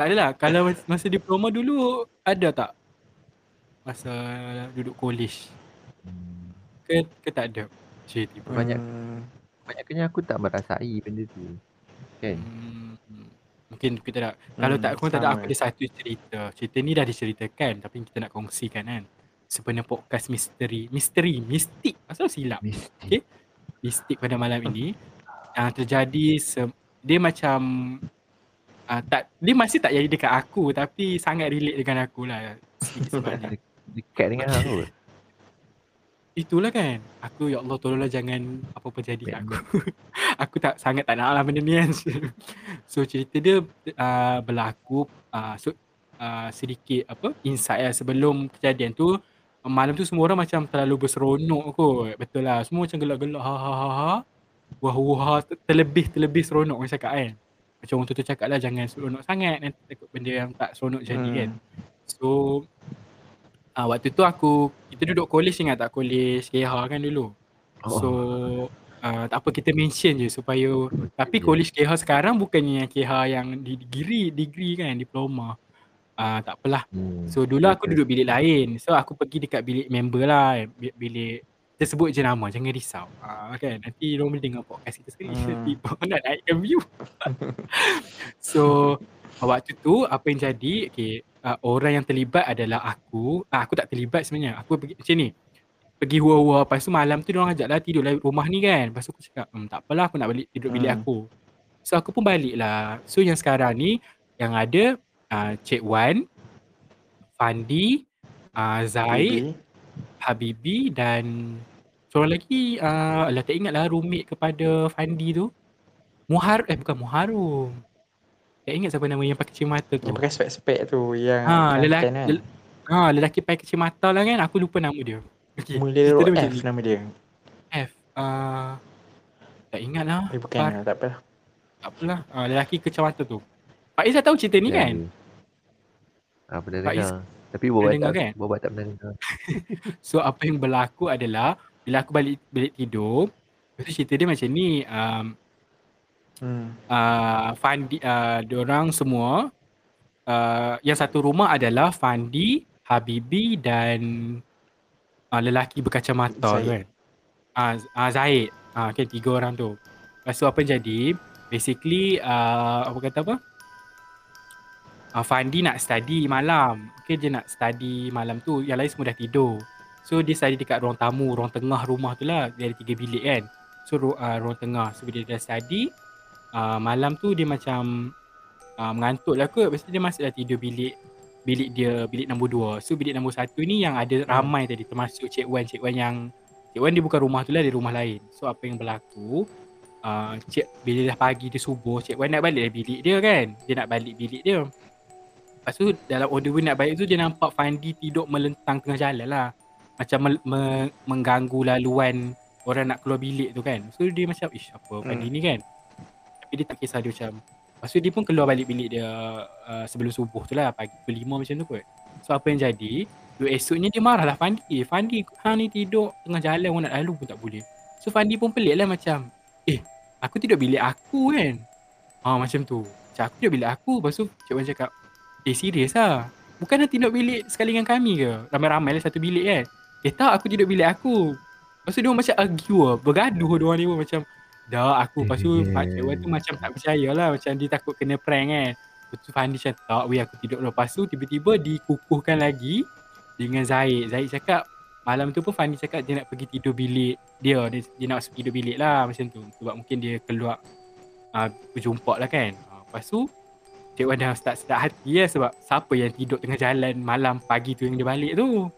tak adalah Kalau mas- masa diploma dulu Ada tak? Masa duduk college. Ke, ke tak ada? Cik tiba Banyak banyaknya aku tak merasai benda tu. Kan? hmm. Mungkin kita tak Kalau Hmm, tak aku tak ada. Aku ada satu cerita Cerita ni dah diceritakan Tapi kita nak kongsikan kan Sebenarnya podcast misteri Misteri Mistik Asal silap Mesti. Okay. mistik pada malam ini yang terjadi se- dia macam uh, tak dia masih tak jadi dekat aku tapi sangat relate dengan aku lah Dekat dengan kot. Itulah kan. Aku ya Allah tolonglah jangan apa-apa jadi kat aku. aku tak sangat tak nak lah benda ni kan. so cerita dia uh, berlaku uh, so, uh, sedikit apa insight lah sebelum kejadian tu malam tu semua orang macam terlalu berseronok kot. Betul lah. Semua macam gelak-gelak ha ha ha ha. Wah wah ter- terlebih terlebih seronok orang cakap kan. Macam orang tu cakap lah jangan seronok sangat nanti takut benda yang tak seronok jadi Hmm. kan. So ah waktu tu aku kita duduk college ingat tak college KH kan dulu. So uh, tak apa kita mention je supaya tapi college KH sekarang bukannya yang KH yang di degree degree kan diploma. Uh, tak apalah. Hmm. So dulu aku duduk bilik lain. So aku pergi dekat bilik member lah, bilik kita sebut je nama jangan risau. Uh, kan nanti orang boleh dengar podcast kita sekali hmm. tiba nak naikkan view. so waktu tu apa yang jadi okay, uh, orang yang terlibat adalah aku. Uh, aku tak terlibat sebenarnya. Aku pergi macam ni pergi hua-hua lepas tu malam tu orang ajak lah tidur lah rumah ni kan lepas tu aku cakap hmm, tak apalah aku nak balik tidur bilik hmm. aku so aku pun balik lah so yang sekarang ni yang ada uh, Cik Wan Fandi uh, Zaid Habibi dan seorang lagi uh, lah tak ingat lah roommate kepada Fandi tu Muhar eh bukan Muharum tak ingat siapa nama yang pakai kacamata tu yang pakai spek-spek tu yang ha, lelaki, kan? lelaki, ha, lelaki pakai kacamata lah kan aku lupa nama dia Okay. Mula huruf F ni. nama dia. F. Uh, tak ingat lah. Eh bukan Par- lah, tak apalah. Tak apalah. Uh, lelaki kecamata tu. Pak Izzah tahu cerita ni ya, kan? Ah, pernah dengar. Tapi buat tak, kan? buat tak pernah dengar. so apa yang berlaku adalah bila aku balik balik tidur, lepas cerita dia macam ni. Um, hmm. uh, Fandi, uh, diorang semua, uh, yang satu rumah adalah Fandi, Habibi dan uh, lelaki berkacamata tu kan. Ah uh, uh, Zaid. Ah uh, okay tiga orang tu. Lepas tu apa yang jadi? Basically uh, apa kata apa? Uh, Fandi nak study malam. Okay dia nak study malam tu. Yang lain semua dah tidur. So dia study dekat ruang tamu, ruang tengah rumah tu lah. Dia ada tiga bilik kan. So uh, ruang tengah. So bila dia dah study, uh, malam tu dia macam uh, mengantuk lah kot. Lepas tu dia masuk dah tidur bilik bilik dia bilik nombor dua. So bilik nombor satu ni yang ada hmm. ramai tadi termasuk Cik Wan. Cik Wan yang Cik Wan dia bukan rumah tu lah, dia rumah lain. So apa yang berlaku, uh, Cik bila dah pagi dia subuh, Cik Wan nak balik bilik dia kan. Dia nak balik bilik dia. Lepas tu dalam order way nak balik tu dia nampak Fandi tidur melentang tengah jalan lah. Macam me- me- mengganggu laluan orang nak keluar bilik tu kan. So dia macam, ish apa hmm. ni kan. Tapi dia tak kisah dia macam, Lepas tu dia pun keluar balik bilik dia uh, sebelum subuh tu lah pagi pukul lima macam tu kot. So apa yang jadi, tu esoknya dia marah lah Fandi. Eh Fandi hang ni tidur tengah jalan orang nak lalu pun tak boleh. So Fandi pun pelik lah macam, eh aku tidur bilik aku kan. Ah macam tu. Macam aku tidur bilik aku. Lepas tu Cik Wan cakap, eh serius lah. Bukan nak tidur bilik sekali dengan kami ke? Ramai-ramai lah satu bilik kan. Eh tak aku tidur bilik aku. Lepas tu dia macam argue lah. Bergaduh dia orang ni pun macam, Dah aku. Lepas tu Pak Cik tu macam tak percaya lah. Macam dia takut kena prank kan Lepas tu Fandi macam tak weh aku tidur Lepas tu tiba-tiba dikukuhkan lagi Dengan Zaid. Zaid cakap Malam tu pun Fandi cakap dia nak pergi tidur bilik dia. Dia, dia nak masuk tidur bilik lah macam tu. Sebab mungkin dia keluar uh, Berjumpa lah kan. Uh, Lepas tu Cik Wan dah start-start hati ya Sebab siapa yang tidur tengah jalan malam pagi tu yang dia balik tu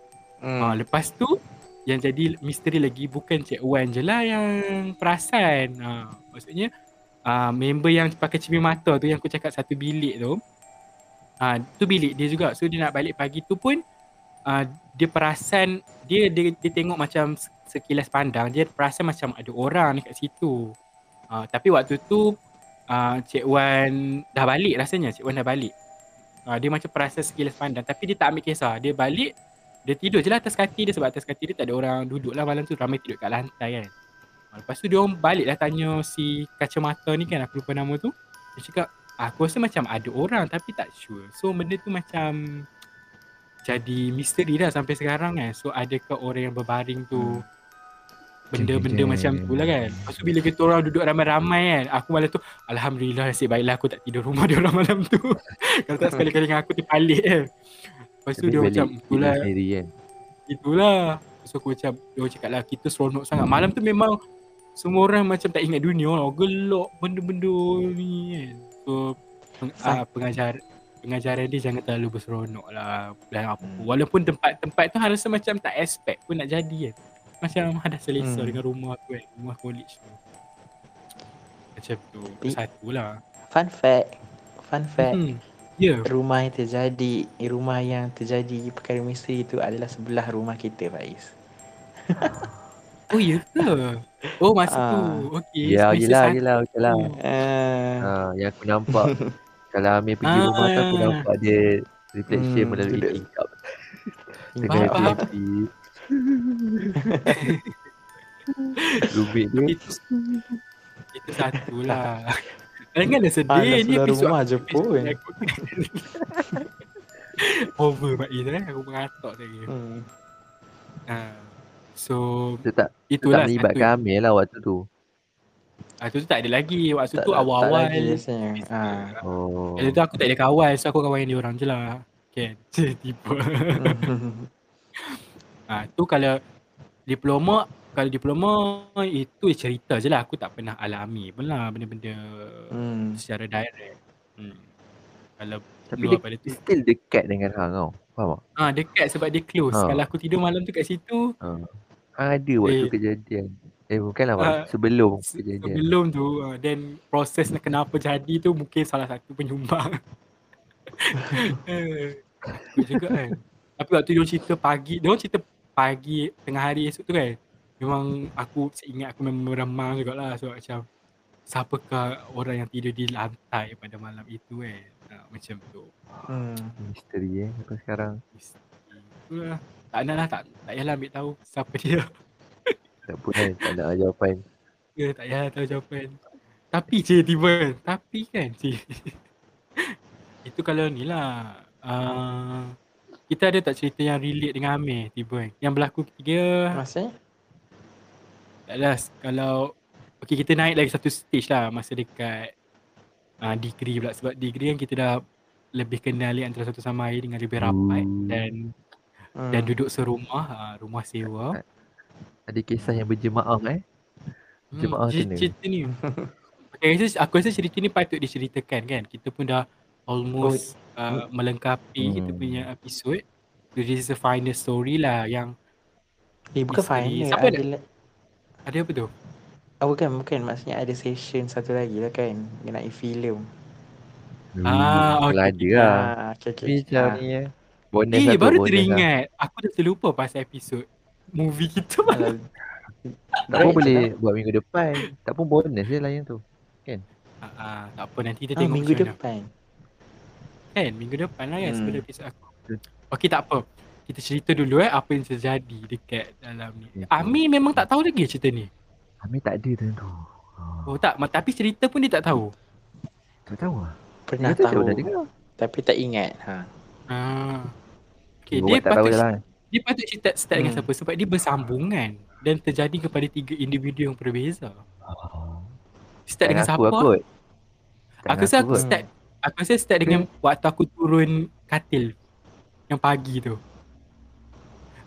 hmm. uh, Lepas tu yang jadi misteri lagi bukan Cik Wan je lah yang perasan. Ha, maksudnya uh, member yang pakai cermin mata tu yang aku cakap satu bilik tu. Uh, tu bilik dia juga. So dia nak balik pagi tu pun uh, dia perasan dia, dia dia tengok macam sekilas pandang dia perasan macam ada orang dekat situ. Uh, tapi waktu tu uh, Cik Wan dah balik rasanya. Cik Wan dah balik. Uh, dia macam perasan sekilas pandang tapi dia tak ambil kisah. Dia balik dia tidur je lah atas kaki dia sebab atas kaki dia tak ada orang duduk lah malam tu. Ramai tidur kat lantai kan. Ah, lepas tu dia orang balik lah tanya si kacamata ni kan aku lupa nama tu. Dia cakap aku rasa macam ada orang tapi tak sure. So benda tu macam jadi misteri dah sampai sekarang kan. So adakah orang yang berbaring tu hmm. benda-benda macam tu lah kan. Lepas tu bila kita orang duduk ramai-ramai kan aku malam tu Alhamdulillah nasib baiklah aku tak tidur rumah dia orang malam tu. Kalau tak sekali-kali dengan aku terpalik kan Lepas tu dia macam itulah. sendiri, kan? Itulah. So aku macam Dia cakap lah kita seronok sangat. Malam tu memang Semua orang macam tak ingat dunia lah Gelok benda-benda ni kan? So peng, uh, pengajar Pengajaran dia jangan terlalu berseronok lah. Dan apa hmm. Walaupun tempat-tempat tu Rasa macam tak expect pun nak jadi kan? Macam ada selesa hmm. dengan rumah tu kan? Rumah college tu. Macam tu. Satu lah. Fun fact. Fun fact. Hmm yeah. rumah yang terjadi rumah yang terjadi perkara misteri itu adalah sebelah rumah kita Faiz. oh ya ke? Oh masa uh, tu. Okey. Ya yelah yelah okeylah. Uh, uh, yang aku nampak kalau Amir pergi uh, rumah tu aku nampak dia reflection hmm, melalui tingkap. Dengan happy. Rubik itu itu satu lah. Janganlah sedih Alah, ni episod rumah je pun. aku. Over Mak Is eh. Aku mengatok tadi. Hmm. Ha. So Dia tak, dia tak itulah melibatkan. Amir lah waktu tu. Ah tu tu tak ada lagi. Waktu Tak, tu tak awal-awal. lagi biasanya. Ah. Oh. Waktu tu aku tak ada kawan. So aku kawan dia orang je lah. Kan. Tiba. Hmm. ha, tu kalau diploma kalau diploma itu cerita je lah. Aku tak pernah alami pun lah benda-benda Hmm. secara direct. Hmm. Kalau Tapi dia, pada tu. still dekat dengan Hang tau. Faham tak? Ah dekat sebab dia close. Ha. Kalau aku tidur malam tu kat situ, Ha. Ada waktu Eh. kejadian. Eh bukanlah Ah, uh, sebelum se- kejadian. sebelum tu uh, then proses nak kenapa jadi tu mungkin salah satu penyumbang. Eh, juga kan. Tapi waktu dia cerita pagi, dia cerita pagi tengah hari esok tu kan. Memang aku ingat aku memang meremang jugalah so macam siapakah orang yang tidur di lantai pada malam itu kan. Ha, macam tu. Hmm. Misteri eh sampai sekarang. Itulah. Tak nak lah, tak, tak payahlah ambil tahu siapa dia. Tak pun kan tak nak jawapan. Ya, tak payah tahu jawapan. Tapi je tiba. Tapi kan je. Itu kalau ni lah. Uh, kita ada tak cerita yang relate dengan Amir tiba kan? Yang berlaku ketiga. Maksudnya? Tak lah. Kalau. Okay kita naik lagi satu stage lah. Masa dekat. Uh, degree pula. Sebab degree kan kita dah. Lebih kenali antara satu sama lain dengan lebih rapat. Hmm. Dan Hmm. dan duduk serumah. Uh, rumah sewa. Ada kisah yang berjemaah eh. Jemaah cer- kena. Cerita ni. Okay, rasa, aku rasa cerita ni patut diceritakan kan. Kita pun dah almost uh, melengkapi Hmm. kita punya episod. So, this is the final story lah yang Eh, bukan final. Siapa ada, ada? apa tu? Oh, bukan, bukan. Maksudnya ada session satu lagi lah kan. Mengenai filem. Ah, Kalau okay. ada lah. Ah, okay, okay. Macam Ah. ni eh. Bonus Eh, satu baru bonus lah. teringat. Aku dah terlupa pasal episod movie kita malam. Tak pun boleh tak? buat minggu depan. Tak pun bonus je lah yang tu. Ah, ah, tak apa nanti kita Ah, tengok minggu depan. Kan, minggu depan lah kan Hmm. sebelum episod aku. Okey, tak apa. Kita cerita dulu eh apa yang terjadi dekat dalam ni. Okay. Ami memang tak tahu lagi cerita ni. Amir tak ada tu. tu. Oh, Oh tak, tapi cerita pun dia tak tahu. tak tahu lah. Pernah Dia tahu. dah dengar. Tapi tak ingat. Ha. Ah. Okay, Dia dia tak tahu patut lah. dia patut cerita start dengan Hmm. siapa sebab dia bersambungan dan terjadi kepada tiga individu yang berbeza. Oh. Start dengan siapa? Aku kot. Aku rasa aku start aku rasa start dengan waktu aku turun katil yang pagi tu.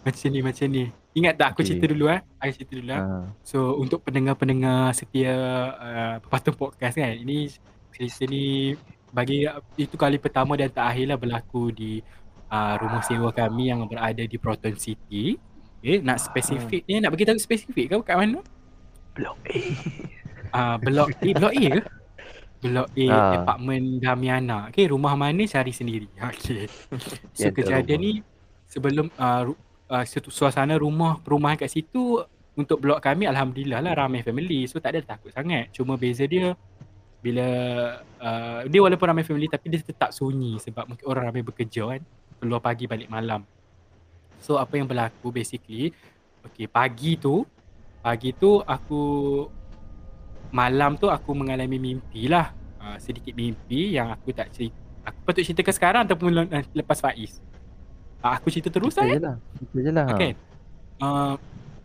Macam ni macam ni. Ingat tak aku Okay. cerita dulu eh? Aku cerita dulu eh. Ha. So untuk pendengar-pendengar setia uh, Patung Podcast kan Ini cerita ni bagi itu kali pertama dan terakhir lah berlaku di uh, rumah sewa kami yang berada di Proton City Okay, nak spesifik ni, nak bagi tahu spesifik ke kat mana? Blok A. Uh, blok A, blok A ke? Blok A, Ah. apartmen Damiana. Okay, rumah mana cari sendiri. Okay. So tak kejadian ni sebelum uh, uh, suasana rumah perumahan kat situ untuk blok kami alhamdulillah lah ramai family. So tak ada takut sangat. Cuma beza dia bila uh, dia walaupun ramai family tapi dia tetap sunyi sebab mungkin orang ramai bekerja kan. Keluar pagi balik malam. So apa yang berlaku basically Okay pagi tu Pagi tu aku Malam tu aku mengalami mimpi lah uh, Sedikit mimpi yang aku tak cerita Aku patut ceritakan sekarang ataupun le- lepas Faiz Aku cerita terus lah je lah. Cerita je lah. Okay. Uh,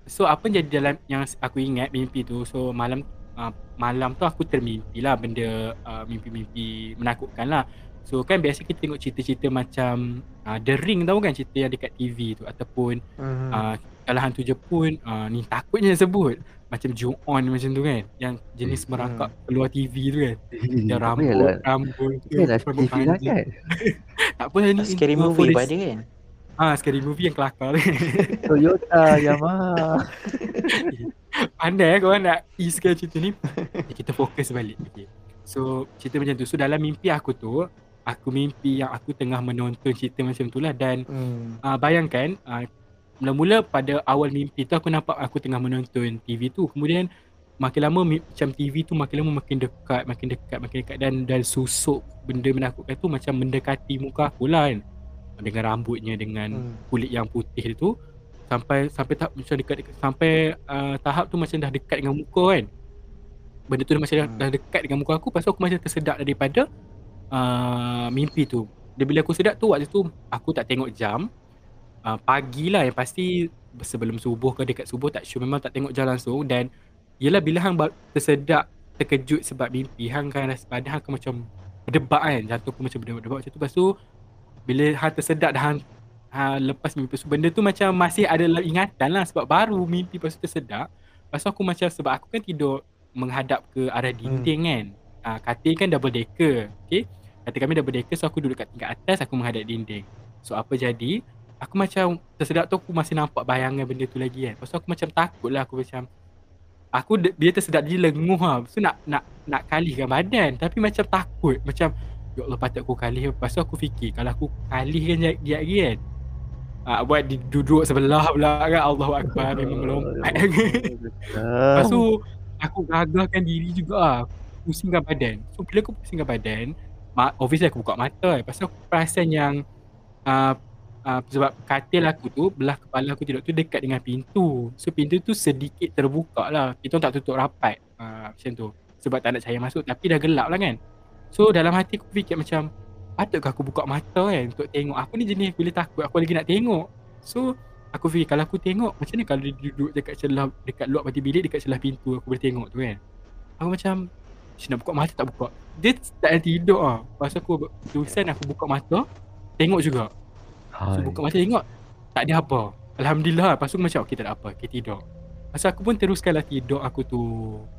so apa yang jadi dalam yang aku ingat mimpi tu. So malam uh, malam tu aku termimpi lah benda uh, mimpi-mimpi menakutkan lah. So kan biasa kita tengok cerita-cerita macam uh, The Ring tahu kan cerita yang dekat TV tu ataupun Hmm. uh, kalau hantu Jepun uh, ni takutnya sebut macam Ju-on macam tu kan yang jenis Hmm. merangkak keluar TV tu kan Eh, yang tak rambut rambut Tak payahlah rambut TV lah kan. tak apa ni Scary movie dia- pun ada kan? Ah, scary movie yang kelakar Toyota, Yamaha. Pandai eh korang nak easekan cerita ni. Okay, Kita fokus balik. Okay. So cerita macam tu. So dalam mimpi aku tu Aku mimpi yang aku tengah menonton cerita macam tu lah. Dan Hmm. uh, bayangkan uh, Mula-mula pada awal mimpi tu aku nampak aku tengah menonton TV tu. Kemudian makin lama macam TV tu makin lama makin dekat Makin dekat makin dekat. Dan dan susuk benda menakutkan tu macam mendekati muka aku lah kan Dengan rambutnya dengan Hmm. kulit yang putih tu sampai sampai tahap macam dekat, dekat sampai uh, tahap tu macam dah dekat dengan muka kan. Benda tu dah macam dah, Hmm. dah dekat dengan muka aku, tu aku macam tersedak daripada uh, mimpi tu. Dia bila aku sedap tu waktu tu aku tak tengok jam. Uh, pagi lah yang pasti sebelum subuh ke dekat subuh tak sure memang tak tengok jam langsung dan yelah bila hang tersedak terkejut sebab mimpi hang kan rasa badan hang akan macam berdebar kan jantung aku macam berdebar-debar macam tu lepas tu bila hang tersedak dah hang, hang lepas mimpi. Tu benda tu macam masih ada ingatan lah sebab baru mimpi lepas tu tersedak. Lepas tu aku macam sebab aku kan tidur menghadap ke arah dinding kan. Uh, katil kan double decker okay katil kami double decker so aku duduk kat tingkat atas aku menghadap dinding. So apa jadi? Aku macam tersedap tu aku masih nampak bayangan benda tu lagi kan. Lepas tu aku macam takut lah aku macam aku dia tersedap dia lenguh lah. So nak nak nak kalihkan badan. Tapi macam takut macam ya Allah patut aku kalih lepas tu aku fikir kalau aku kalihkan dia, dia lagi kan Ah, buat duduk sebelah pula kan Allahu Akbar memang melompat Lepas tu aku gagahkan diri juga lah. Pusingkan badan. So bila aku pusingkan badan, ma- obviously aku buka mata. Lepas tu aku perasan yang uh, uh, sebab katil aku tu, belah kepala aku tidur tu dekat dengan pintu. So pintu tu sedikit terbuka lah. Pintu tak tutup rapat. Uh, macam tu. Sebab tak nak cahaya masuk tapi dah gelap lah kan. So dalam hati aku fikir macam patutkah aku buka mata kan untuk tengok. Aku ni jenis bila takut aku lagi nak tengok. So aku fikir kalau aku tengok macam ni kalau dia duduk dekat celah dekat luar pati bilik dekat celah pintu aku boleh tengok tu kan aku macam macam nak buka mata tak buka. Dia tak ada tidur ah. Lepas aku tulisan aku buka mata tengok juga. So buka mata tengok tak ada apa. Alhamdulillah. Lepas tu aku macam okey tak ada apa okey tidur. Lepas aku pun teruskanlah tidur aku tu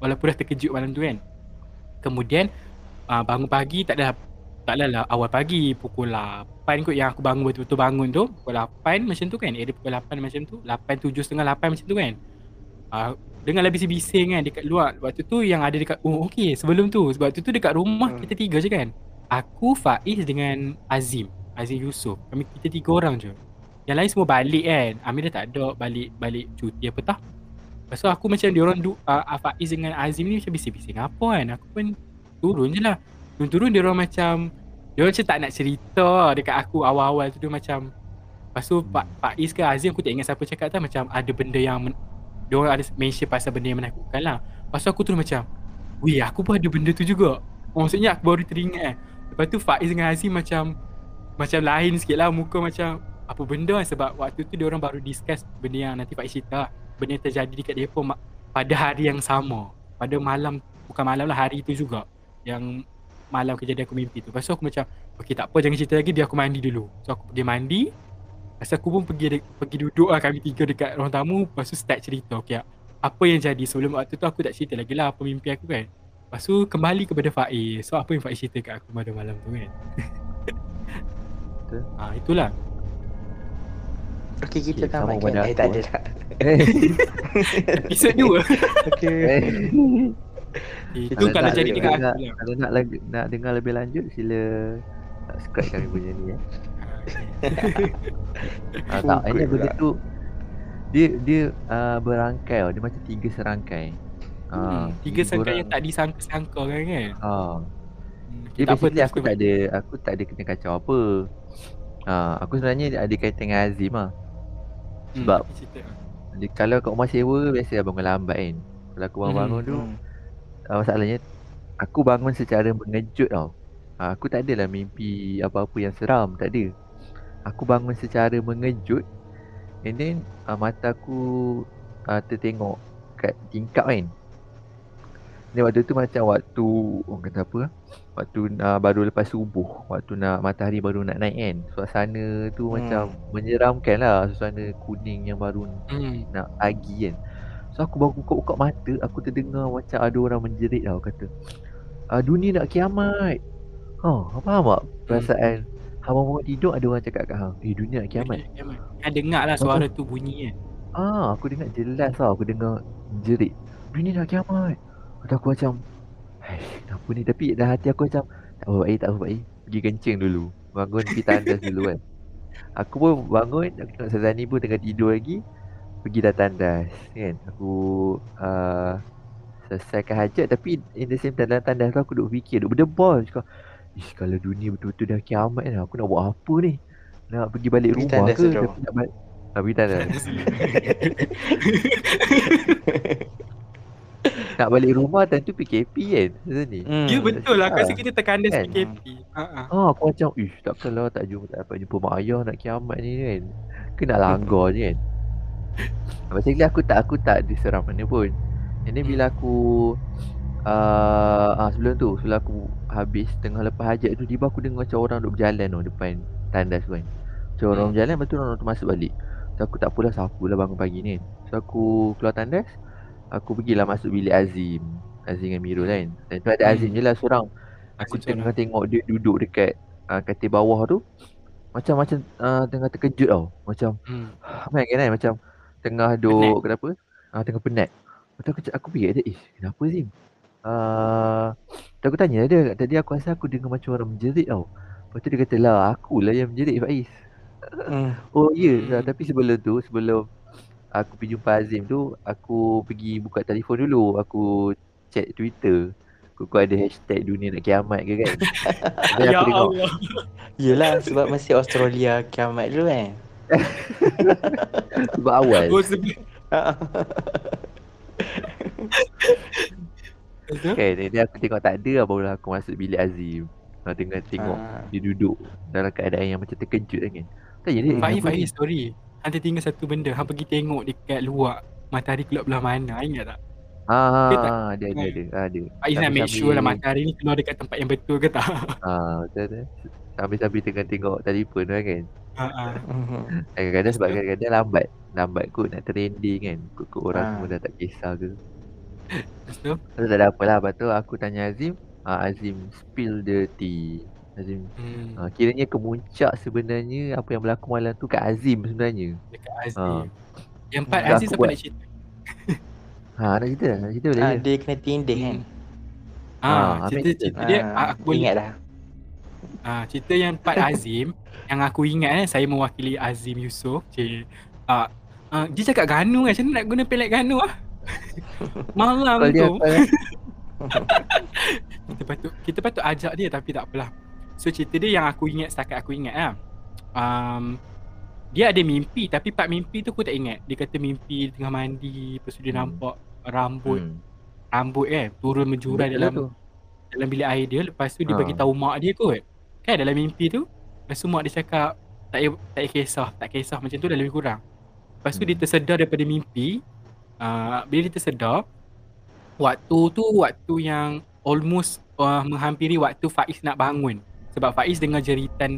walaupun dah terkejut malam tu kan? Kemudian uh, bangun pagi tak ada tak lah awal pagi pukul 8 kot yang aku bangun betul-betul bangun tu. Pukul 8 macam tu kan area pukul 8 macam tu. 8 7 setengah 8 macam tu kan. Uh, dengarlah bising-bising kan dekat luar. Waktu tu yang ada dekat oh okey sebelum tu. Sebab tu tu dekat rumah Hmm. kita tiga je kan. Aku Faiz dengan Azim Azim Yusof. Kami kita tiga orang je. Yang lain semua balik kan. Amir dah tak ada balik balik cuti apa tah. Lepas tu aku macam diorang du, uh, Faiz dengan Azim ni macam bising-bising apa kan. Aku pun turun je lah. Turun-turun diorang macam Diorang macam tak nak cerita dekat aku awal-awal tu. Dia macam Lepas tu Pak Faiz ke Azim aku tak ingat siapa cakap tak Macam ada benda yang men, Diorang ada mention pasal benda yang menakutkan lah. Lepas tu aku terus macam Wih aku pun ada benda tu juga. Maksudnya aku baru teringat eh. Lepas tu Faiz dengan Azim macam Macam lain sikit lah muka macam Apa benda kan sebab waktu tu diorang baru discuss Benda yang nanti Faiz cerita lah. Benda yang terjadi dekat ma- Pada hari yang sama. Pada malam Bukan malam lah hari tu juga Yang malam kejadian aku mimpi tu. Lepas tu aku macam Okay tak apa jangan cerita lagi Biar aku mandi dulu. So aku pergi mandi. Lepas tu aku pun pergi de- pergi duduk lah Kami tiga dekat ruang tamu. Lepas tu start cerita Okay apa yang jadi sebelum waktu tu aku tak cerita lagi lah apa mimpi aku kan. Lepas tu kembali kepada Faiz. So apa yang Faiz cerita kat aku pada malam tu kan? Ha, Itulah. Okey kita Okey, sama tamatkan. pada Eh tak ada eh. tak. Episod 2 Okey. Itu kalau jadi dengan aku lah Kalau nak lagi nak dengar lebih lanjut sila subscribe kami punya ni ya. Ah, tak, ini benda tu dia dia uh, berangkai. Dia macam tiga serangkai. Ah, hmm, Tiga sangka orang- yang tak disangka-sangka kan kan Ah, hmm, Dia tak apa, basically aku tak ada aku tak ada kena kacau apa. Ha, aku sebenarnya ada kaitan dengan Azim lah. Hmm, sebab cerita. Dia, kalau kat rumah sewa biasa bangun lambat kan. Kalau aku bangun-bangun tu Hmm. Uh, masalahnya aku bangun secara mengejut tau. Uh, aku tak adalah mimpi apa-apa yang seram, tak ada. Aku bangun secara mengejut and then uh, mata aku uh, tertengok kat tingkap kan. Ni waktu tu macam waktu orang kata apa? Waktu uh, baru lepas subuh, waktu nak matahari baru nak naik kan. Suasana tu Hmm. macam menyeramkan lah, suasana kuning yang baru Hmm. nak pagi kan So aku baru buka-buka mata Aku terdengar macam ada orang menjerit tau Kata ah, Dunia nak kiamat. Oh, faham tak perasaan? Hang bangun tidur ada orang cakap kat hang Eh dunia nak kiamat. Kiamat. Yang dengar lah suara tu bunyi kan. Ah, aku dengar jelas tau Aku dengar jerit. Dunia nak kiamat. Kata aku macam Hai, kenapa ni? Tapi dalam hati aku macam Tak apa baik, tak apa baik. Pergi kencing dulu. Bangun pergi tandas dulu kan. Aku pun bangun Aku tengok Sazani pun tengah tidur lagi Pergi dah tandas kan Aku uh, Selesaikan hajat Tapi in the same time dalam tandas tu Aku duk fikir Duk berdebar Cakap Ish kalau dunia betul-betul dah kiamat kan Aku nak buat apa ni Nak pergi balik Pergi rumah tandas ke. Tapi nak balik Habis tak ada. Nak balik rumah time tu PKP kan. Macam ni. Hmm. Ya betul lah. Aku rasa Ah. kita terkandas Kan? PKP. Ha ah. Ah, aku macam, ish, takkanlah tak jumpa, tak dapat jumpa mak ayah nak kiamat ni kan. Ke nak langgar je kan. Basically aku tak, aku tak diseram mana pun. And then bila aku, uh, ah, sebelum tu, sebelum aku habis tengah lepas hajat tu, tiba aku dengar macam orang duk berjalan tu depan tandas kan. Macam orang Hmm. berjalan, lepas tu orang tu masuk balik. So aku tak apalah, siapa lah bangun pagi ni. So aku keluar tandas, aku pergilah masuk bilik Azim. Azim dengan Mirul kan. Dan tu ada Hmm. Azim je lah seorang. Aku Azim tengah tengok dia duduk dekat uh, katil bawah tu Macam macam uh, tengah terkejut tau Macam Hmm. Kan kan Macam tengah duk Kenapa uh, Tengah penat Lepas tu aku, aku fikir dia Eh kenapa Zim uh, Tu aku tanya dia Tadi aku rasa aku dengar macam orang menjerit tau Lepas tu dia kata lah Akulah yang menjerit Faiz Hmm. Oh ya Hmm. yeah. Tapi sebelum tu Sebelum Aku pergi jumpa Azim tu Aku pergi buka telefon dulu Aku check Twitter Aku ada hashtag dunia nak kiamat ke kan Ya Allah. Yelah sebab masih Australia kiamat dulu kan. Sebab awal Oh, sebab Betul? Kan Jadi aku tengok tak ada lah, Barulah aku masuk bilik Azim Aku tengok tengok Ah. Dia duduk Dalam keadaan yang macam terkejut kan Tanya dia. Faiz, kenapa Faiz, ni? sorry. Hang tertinggal satu benda. Hang pergi tengok dekat luar. Matahari keluar belah mana. Ingat tak? Ah, Dia tak- ah, ada ada ada. Faiz nak make sure lah matahari ni keluar dekat tempat yang betul ke tak? Ah, betul betul. Sambil-sambil tengah tengok telefon tu kan. Ha. Eh, Kadang-kadang sebab kadang-kadang lambat. Lambat kot nak trending kan. Kut-kut orang Ah. semua dah tak kisah ke. Lepas tu, Lepas tak ada apa lah. Lepas tu aku tanya Azim. Ah, Azim spill the tea. Azim hmm, ah, kiranya kemuncak sebenarnya apa yang berlaku malam tu kat Azim sebenarnya. dekat Aziz. Ah. Yang part Dah Aziz aku apa buat. nak cerita? Ha, nak cerita? Nak cerita boleh Ah, je. dia kena tindih kan. Ah, Ah, cerita, ambil cerita Ah, dia ah, aku boleh Ingat dah. Ah, cerita yang part Azim yang aku ingat kan saya mewakili Azim Yusof. Cik. Ah, ah, dia cakap Ganu kan. Macam nak guna pelet Ganu ah? Malam tu. kan? kita patut kita patut ajak dia tapi tak apalah. So cerita dia yang aku ingat setakat aku ingat lah. Um, dia ada mimpi tapi part mimpi tu aku tak ingat. Dia kata mimpi tengah mandi lepas tu dia Hmm. nampak rambut Hmm. rambut kan turun menjurai Betul dalam tu. dalam bilik air dia lepas tu dia Ha. bagi tahu mak dia kot. Kan dalam mimpi tu lepas tu mak dia cakap tak payah tak payah kisah, tak kisah macam tu dah lebih kurang. Lepas tu Hmm. dia tersedar daripada mimpi. Uh, bila dia tersedar waktu tu waktu yang almost uh, menghampiri waktu Faiz nak bangun. Sebab Faiz dengar jeritan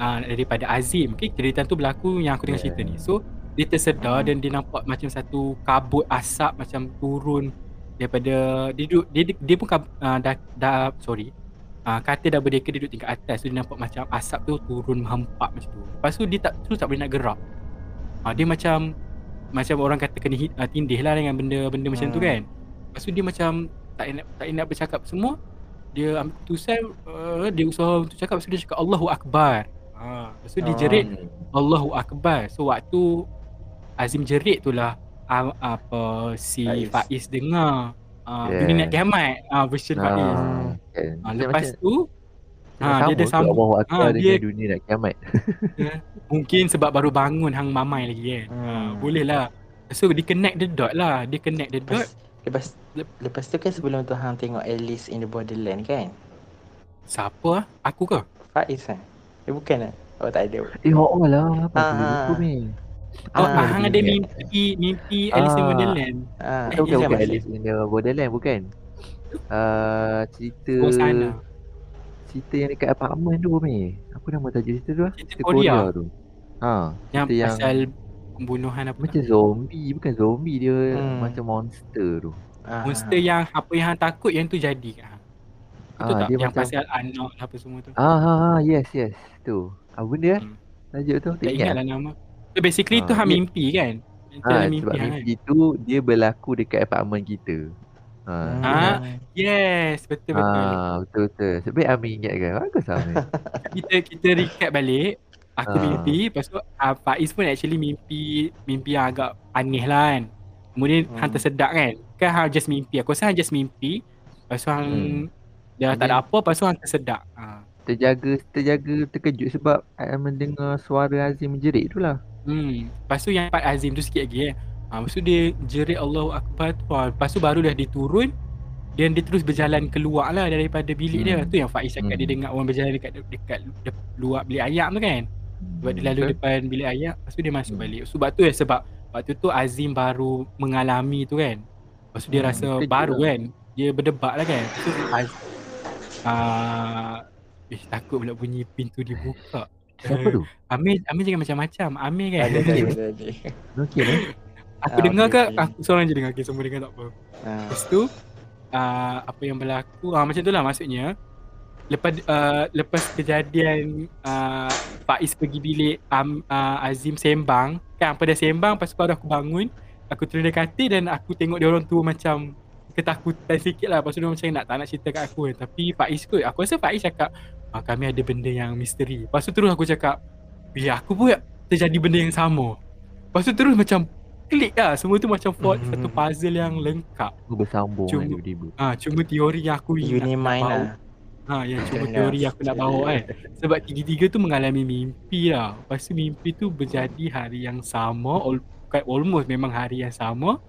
uh, daripada Azim. Okay, jeritan tu berlaku yang aku dengar Yeah. cerita ni. So dia tersedar dan dia nampak macam satu kabut asap macam turun daripada dia duduk dia dia pun kab, uh, dah dah sorry uh, kata dah berdeka dia duduk tingkat atas so dia nampak macam asap tu turun menghempak macam tu lepas tu dia tak terus tak boleh nak gerak uh, dia macam macam orang kata kena hit, uh, tindih lah dengan benda-benda macam tu Hmm. kan lepas tu dia macam tak nak tak nak bercakap semua dia ambil keputusan uh, dia usaha untuk cakap lepas tu dia cakap Allahu Akbar lepas tu dia jerit Hmm. Allahu Akbar. So waktu Azim jerit tu lah apa si Faiz. Faiz, dengar uh, Yeah. dunia nak kiamat uh, version Faiz. Ah, kan. Uh, Dia lepas macam- tu ah, dia dah sama sambung. tu Allah Akbar Ah, dengan dia- dunia nak kiamat. mungkin sebab baru bangun hang mamai lagi kan. Hmm. Uh, boleh lah. So dia connect the dot lah. Dia connect the dot. Lepas, lepas lepas tu kan sebelum tu hang tengok Alice in the Borderland kan? Siapa ah? Aku ke? Faiz kan? Eh bukan lah. Oh tak ada. Eh, oh lah. Apa Ah, lupa ah. ni? Oh, Ah, ah, hang ada mimpi mimpi Alice in Ah. Wonderland. Ah, Eh, Bukan, bukan. Alice in the Borderland, bukan. Uh, cerita Oh cerita yang dekat apartment tu ni. Apa nama tajuk cerita tu? ah? Cerita Cerita Korea. Korea tu. Ha, Yang cerita yang pasal pembunuhan apa? macam zombie, bukan zombie dia Hmm. macam monster tu. ah, Monster yang apa yang hang takut yang tu jadi kat hang. Betul Ah, tak? dia Yang macam pasal anak apa semua tu. Ah, ha, ha, yes, yes. Tu. Apa benda ah? Hmm. Tajuk tu? Tak Tak ingat ingat. lah nama. So basically tu Ah, hang mimpi kan? Itu Ha, mimpi sebab hang kan? mimpi tu dia berlaku dekat apartment kita. Ha. Ah, Yes, betul betul. Ah, betul betul. Sebab Ami ingat kan? Bagus Ami. Kita kita recap balik. Aku Ah. mimpi, lepas tu uh, Faiz pun actually mimpi mimpi yang agak aneh lah kan. Kemudian Hmm. hang tersedak kan? Kan hang just mimpi. Aku rasa hang just mimpi. Lepas tu hang Hmm. dah tak ada apa, lepas tu hang tersedak. Ha. terjaga terjaga terkejut sebab I mendengar suara Azim menjerit tu lah. Hmm. Lepas tu yang part Azim tu sikit lagi eh. Ha, lepas tu dia jerit Allahu Akbar tu. Ha, lepas tu baru dah dia turun. Dan dia terus berjalan keluar lah daripada bilik dia. Hmm. Tu yang Faiz cakap dia Hmm. dengar orang berjalan dekat dekat, luar bilik ayam tu kan. Sebab dia lalu Betul. depan bilik ayam. Lepas tu dia masuk Hmm. balik. Sebab tu ya sebab waktu tu Azim baru mengalami tu kan. Lepas tu dia Hmm, rasa betul baru juga. kan. Dia berdebat lah kan. Lepas tu Az- uh, Eh takut pula bunyi pintu dibuka. Siapa tu? Amir, Amir jangan macam-macam. Amir kan. Ada ada. Okey eh? Aku Ah, dengar okey, ke okey. aku seorang je dengar. Okay, semua dengar tak apa. Ah. Lepas tu uh, apa yang berlaku uh, macam tu lah maksudnya lepas uh, lepas kejadian uh, Faiz pergi bilik um, uh, Azim sembang kan apa dah sembang lepas tu baru aku bangun aku turun dari katil dan aku tengok dia orang tu macam ketakutan sikit lah lepas tu dia macam nak tak nak cerita kat aku tapi Faiz kot aku rasa Faiz cakap ah, kami ada benda yang misteri lepas tu terus aku cakap ya aku pun terjadi benda yang sama lepas tu terus macam klik lah semua tu macam fort Mhm. satu puzzle yang lengkap Aku bersambung Cuma- kan tiba-tiba. Ah, cuma teori yang aku ingat Uni bawa. lah. Ha, yang cuma teori yang aku nak bawa kan. Sebab tiga-tiga tu mengalami mimpi lah. Lepas tu mimpi tu berjadi hari yang sama, al- almost memang hari yang sama.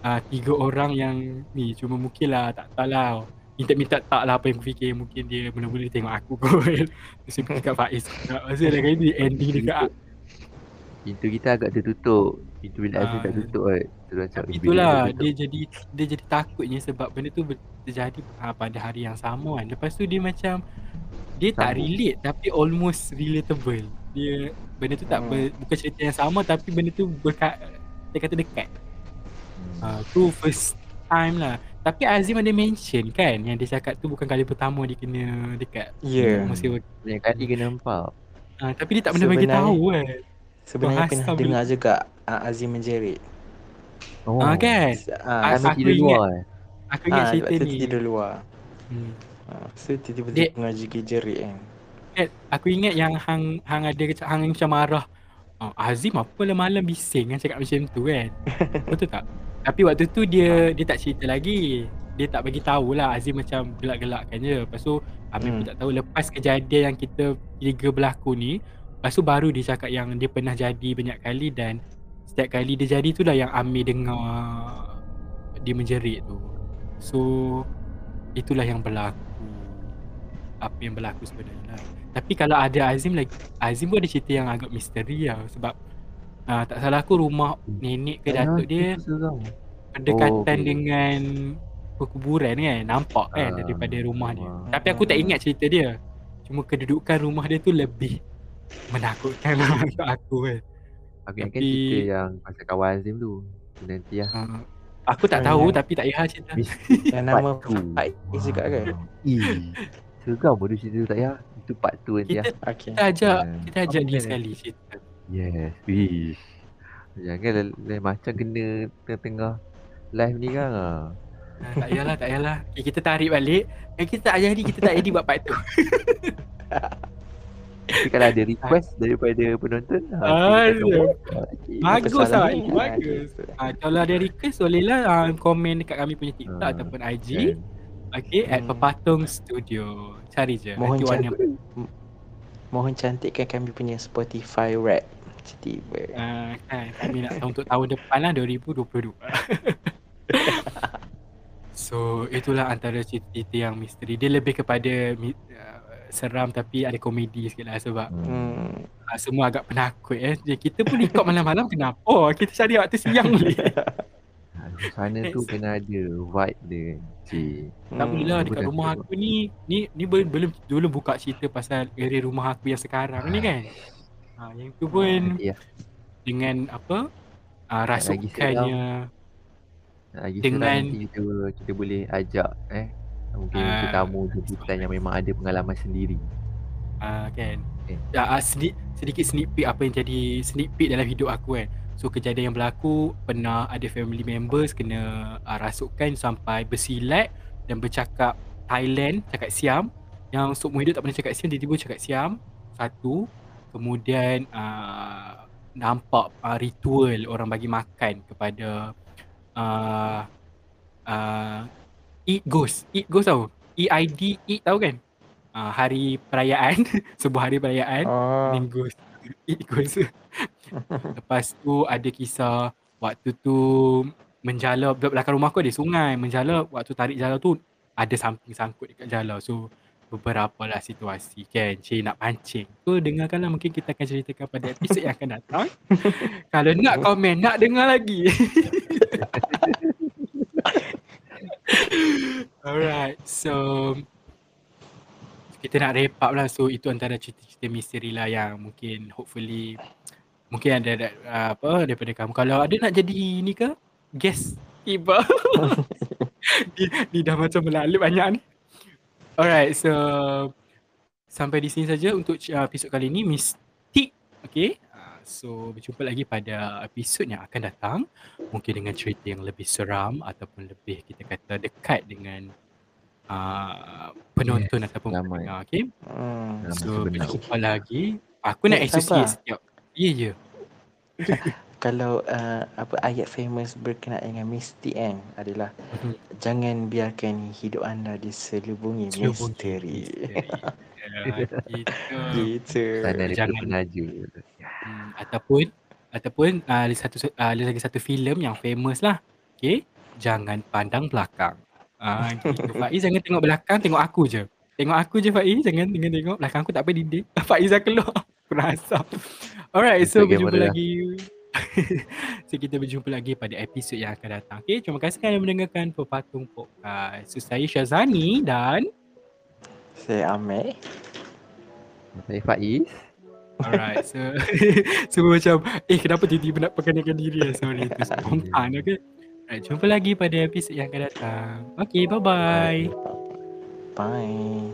Ah, tiga orang yang ni cuma mungkin lah tak tahu lah. Minta-minta tak lah apa yang aku fikir Mungkin dia mula-mula dia tengok aku kot Terus dia pergi kat Faiz dah kali ni ending dekat Pintu kita agak tertutup. Pintu bilik Azim Ah. tak tutup kan. Terus macam Tapi bilik itulah tertutup. dia jadi dia jadi takutnya sebab benda tu terjadi ha, pada hari yang sama kan. Lepas tu dia macam dia tak relate tapi almost relatable. Dia benda tu tak Hmm. ber, bukan cerita yang sama tapi benda tu berkat dia kata dekat. Hmm. Ha, tu first time lah. Tapi Azim ada mention kan yang dia cakap tu bukan kali pertama dia kena dekat. Ya. Masa Banyak kali kena nampak. ha, tapi dia tak pernah bagi tahu kan. Sebenarnya Bahasa pernah bila- dengar juga ah, Azim menjerit. Oh. Ah kan? Ah, Kami aku tidur ingat- luar eh. Aku ingat ah, cerita ni. tidur luar. Hmm. Ah, so tiba-tiba Dia- pengaji jerit kan. Kan, aku ingat yang hang hang ada hang macam marah. Oh, Azim apa malam-malam bising kan cakap macam tu kan. Betul tak? Tapi waktu tu dia dia tak cerita lagi. Dia tak bagi tahulah Azim macam gelak-gelakkan je. Lepas tu Amir pun Hmm. tak tahu lepas kejadian yang kita tiga berlaku ni, lepas tu baru dia cakap yang dia pernah jadi banyak kali dan setiap kali dia jadi tu lah yang Amir dengar dia menjerit tu. So itulah yang berlaku. Apa yang berlaku sebenarnya lah. Tapi kalau ada Azim lagi Azim pun ada cerita yang agak misteri lah Sebab uh, Tak salah aku rumah nenek ke datuk dia Seram. Berdekatan Oh, dengan Perkuburan kan Nampak kan Ah, daripada rumah dia rumah. Tapi aku tak ingat cerita dia Cuma kedudukan rumah dia tu lebih Menakutkan lah untuk aku kan Aku ingatkan Tapi- cerita yang pasal kawan Azim tu. Nanti lah. uh, Aku tak tahu ya. tapi tak payah cerita Yang nama two. Faiz juga kan? Ih. Seram bodoh cerita tu tak payah. Itu part tu nanti Kita lah. Okey. kita ajak. Kita ajak dia sekali cerita Yes. Wish. Jangan lain, lain macam kena tengah-tengah live ni kan. ah. Ah, tak payahlah, tak payahlah. Okay, kita tarik balik. Eh, kita tak jadi, kita tak jadi buat part tu. Tapi kalau ada request daripada penonton. Ah. Okey. Bagus lah, ah, bagus. Ah, kalau ada request, bolehlah ah, komen dekat kami punya TikTok Ah, ataupun IG. Kan? Okay, at Hmm. Pepatung Studio. Cari je. Mohon cantik. Mohon cantikkan kami punya Spotify rap. Tiba. Ah, kan, kami nak tahu untuk tahun depan lah 2022. so itulah antara cerita-cerita yang misteri. Dia lebih kepada uh, seram tapi ada komedi sikit lah sebab Hmm. Uh, semua agak penakut eh. Jadi kita pun record malam-malam kenapa? Oh, kita cari waktu siang boleh. Sana tu kena ada vibe dia. Cik. Tak boleh lah dekat rumah aku ni Ni ni belum belum belum buka cerita pasal area rumah aku yang sekarang ni kan ha, Yang tu pun Nanti lah. dengan apa uh, Rasukannya Lagi Dengan- kita, kita boleh ajak eh. Mungkin Ah, tetamu jemputan yang memang ada pengalaman sendiri. uh, kan Okay. uh, uh, sedikit, sedikit sneak peek apa yang jadi sneak peek dalam hidup aku kan So kejadian yang berlaku pernah ada family members kena uh, rasukan sampai bersilat dan bercakap Thailand, cakap Siam yang seumur hidup tak pernah cakap Siam, tiba-tiba cakap Siam satu kemudian uh, nampak uh, ritual orang bagi makan kepada uh, uh, Eat Ghost, Eat Ghost tau EID, Eat tahu kan? Uh, hari perayaan sebuah hari perayaan Oh. Main ghost. Eat ghost. Lepas tu ada kisah waktu tu menjala belakang rumah aku ada sungai menjala waktu tarik jala tu ada samping sangkut dekat jala. So beberapa lah situasi kan? Cik nak pancing. So dengarkanlah mungkin kita akan ceritakan pada episod yang akan datang. Kalau nak komen nak dengar lagi. Alright so kita nak wrap up lah. So itu antara cerita-cerita misteri lah yang mungkin hopefully mungkin ada, ada uh, apa daripada kamu. Kalau ada nak jadi ni ke? Guest tiba. Ni, ni dah macam melalut banyak ni alright so sampai di sini saja untuk uh, episod kali ni mistik okay? Uh, so berjumpa lagi pada episod yang akan datang. Mungkin dengan cerita yang lebih seram ataupun lebih kita kata dekat dengan uh, penonton yes, ataupun pendengar okay? Hmm. so berjumpa lagi. Aku nak associate setiap Ya yeah, ya. Kalau uh, apa ayat famous berkenaan dengan mistik kan adalah mm-hmm. jangan biarkan hidup anda diselubungi misteri. gitu. Sana jangan laju. Hmm, ataupun ataupun uh, ada satu uh, ada lagi satu filem yang famous lah. Okay. Jangan pandang belakang. Ah uh, gitu. Faiz jangan tengok belakang, tengok aku je. Tengok aku je Faiz, jangan tengok tengok belakang aku tak apa dinding. Faiz dah keluar. Kurasa. Alright, so berjumpa lagi. so kita berjumpa lagi pada episod yang akan datang. Okay, terima kasih kerana mendengarkan Pepatung Podcast. So, saya Syazani dan... Saya Amir. Saya Faiz. Alright, so semua macam eh kenapa tiba-tiba nak perkenalkan diri ya? Sorry, itu spontan, okay? Alright, jumpa lagi pada episod yang akan datang. Okay, bye-bye. Bye.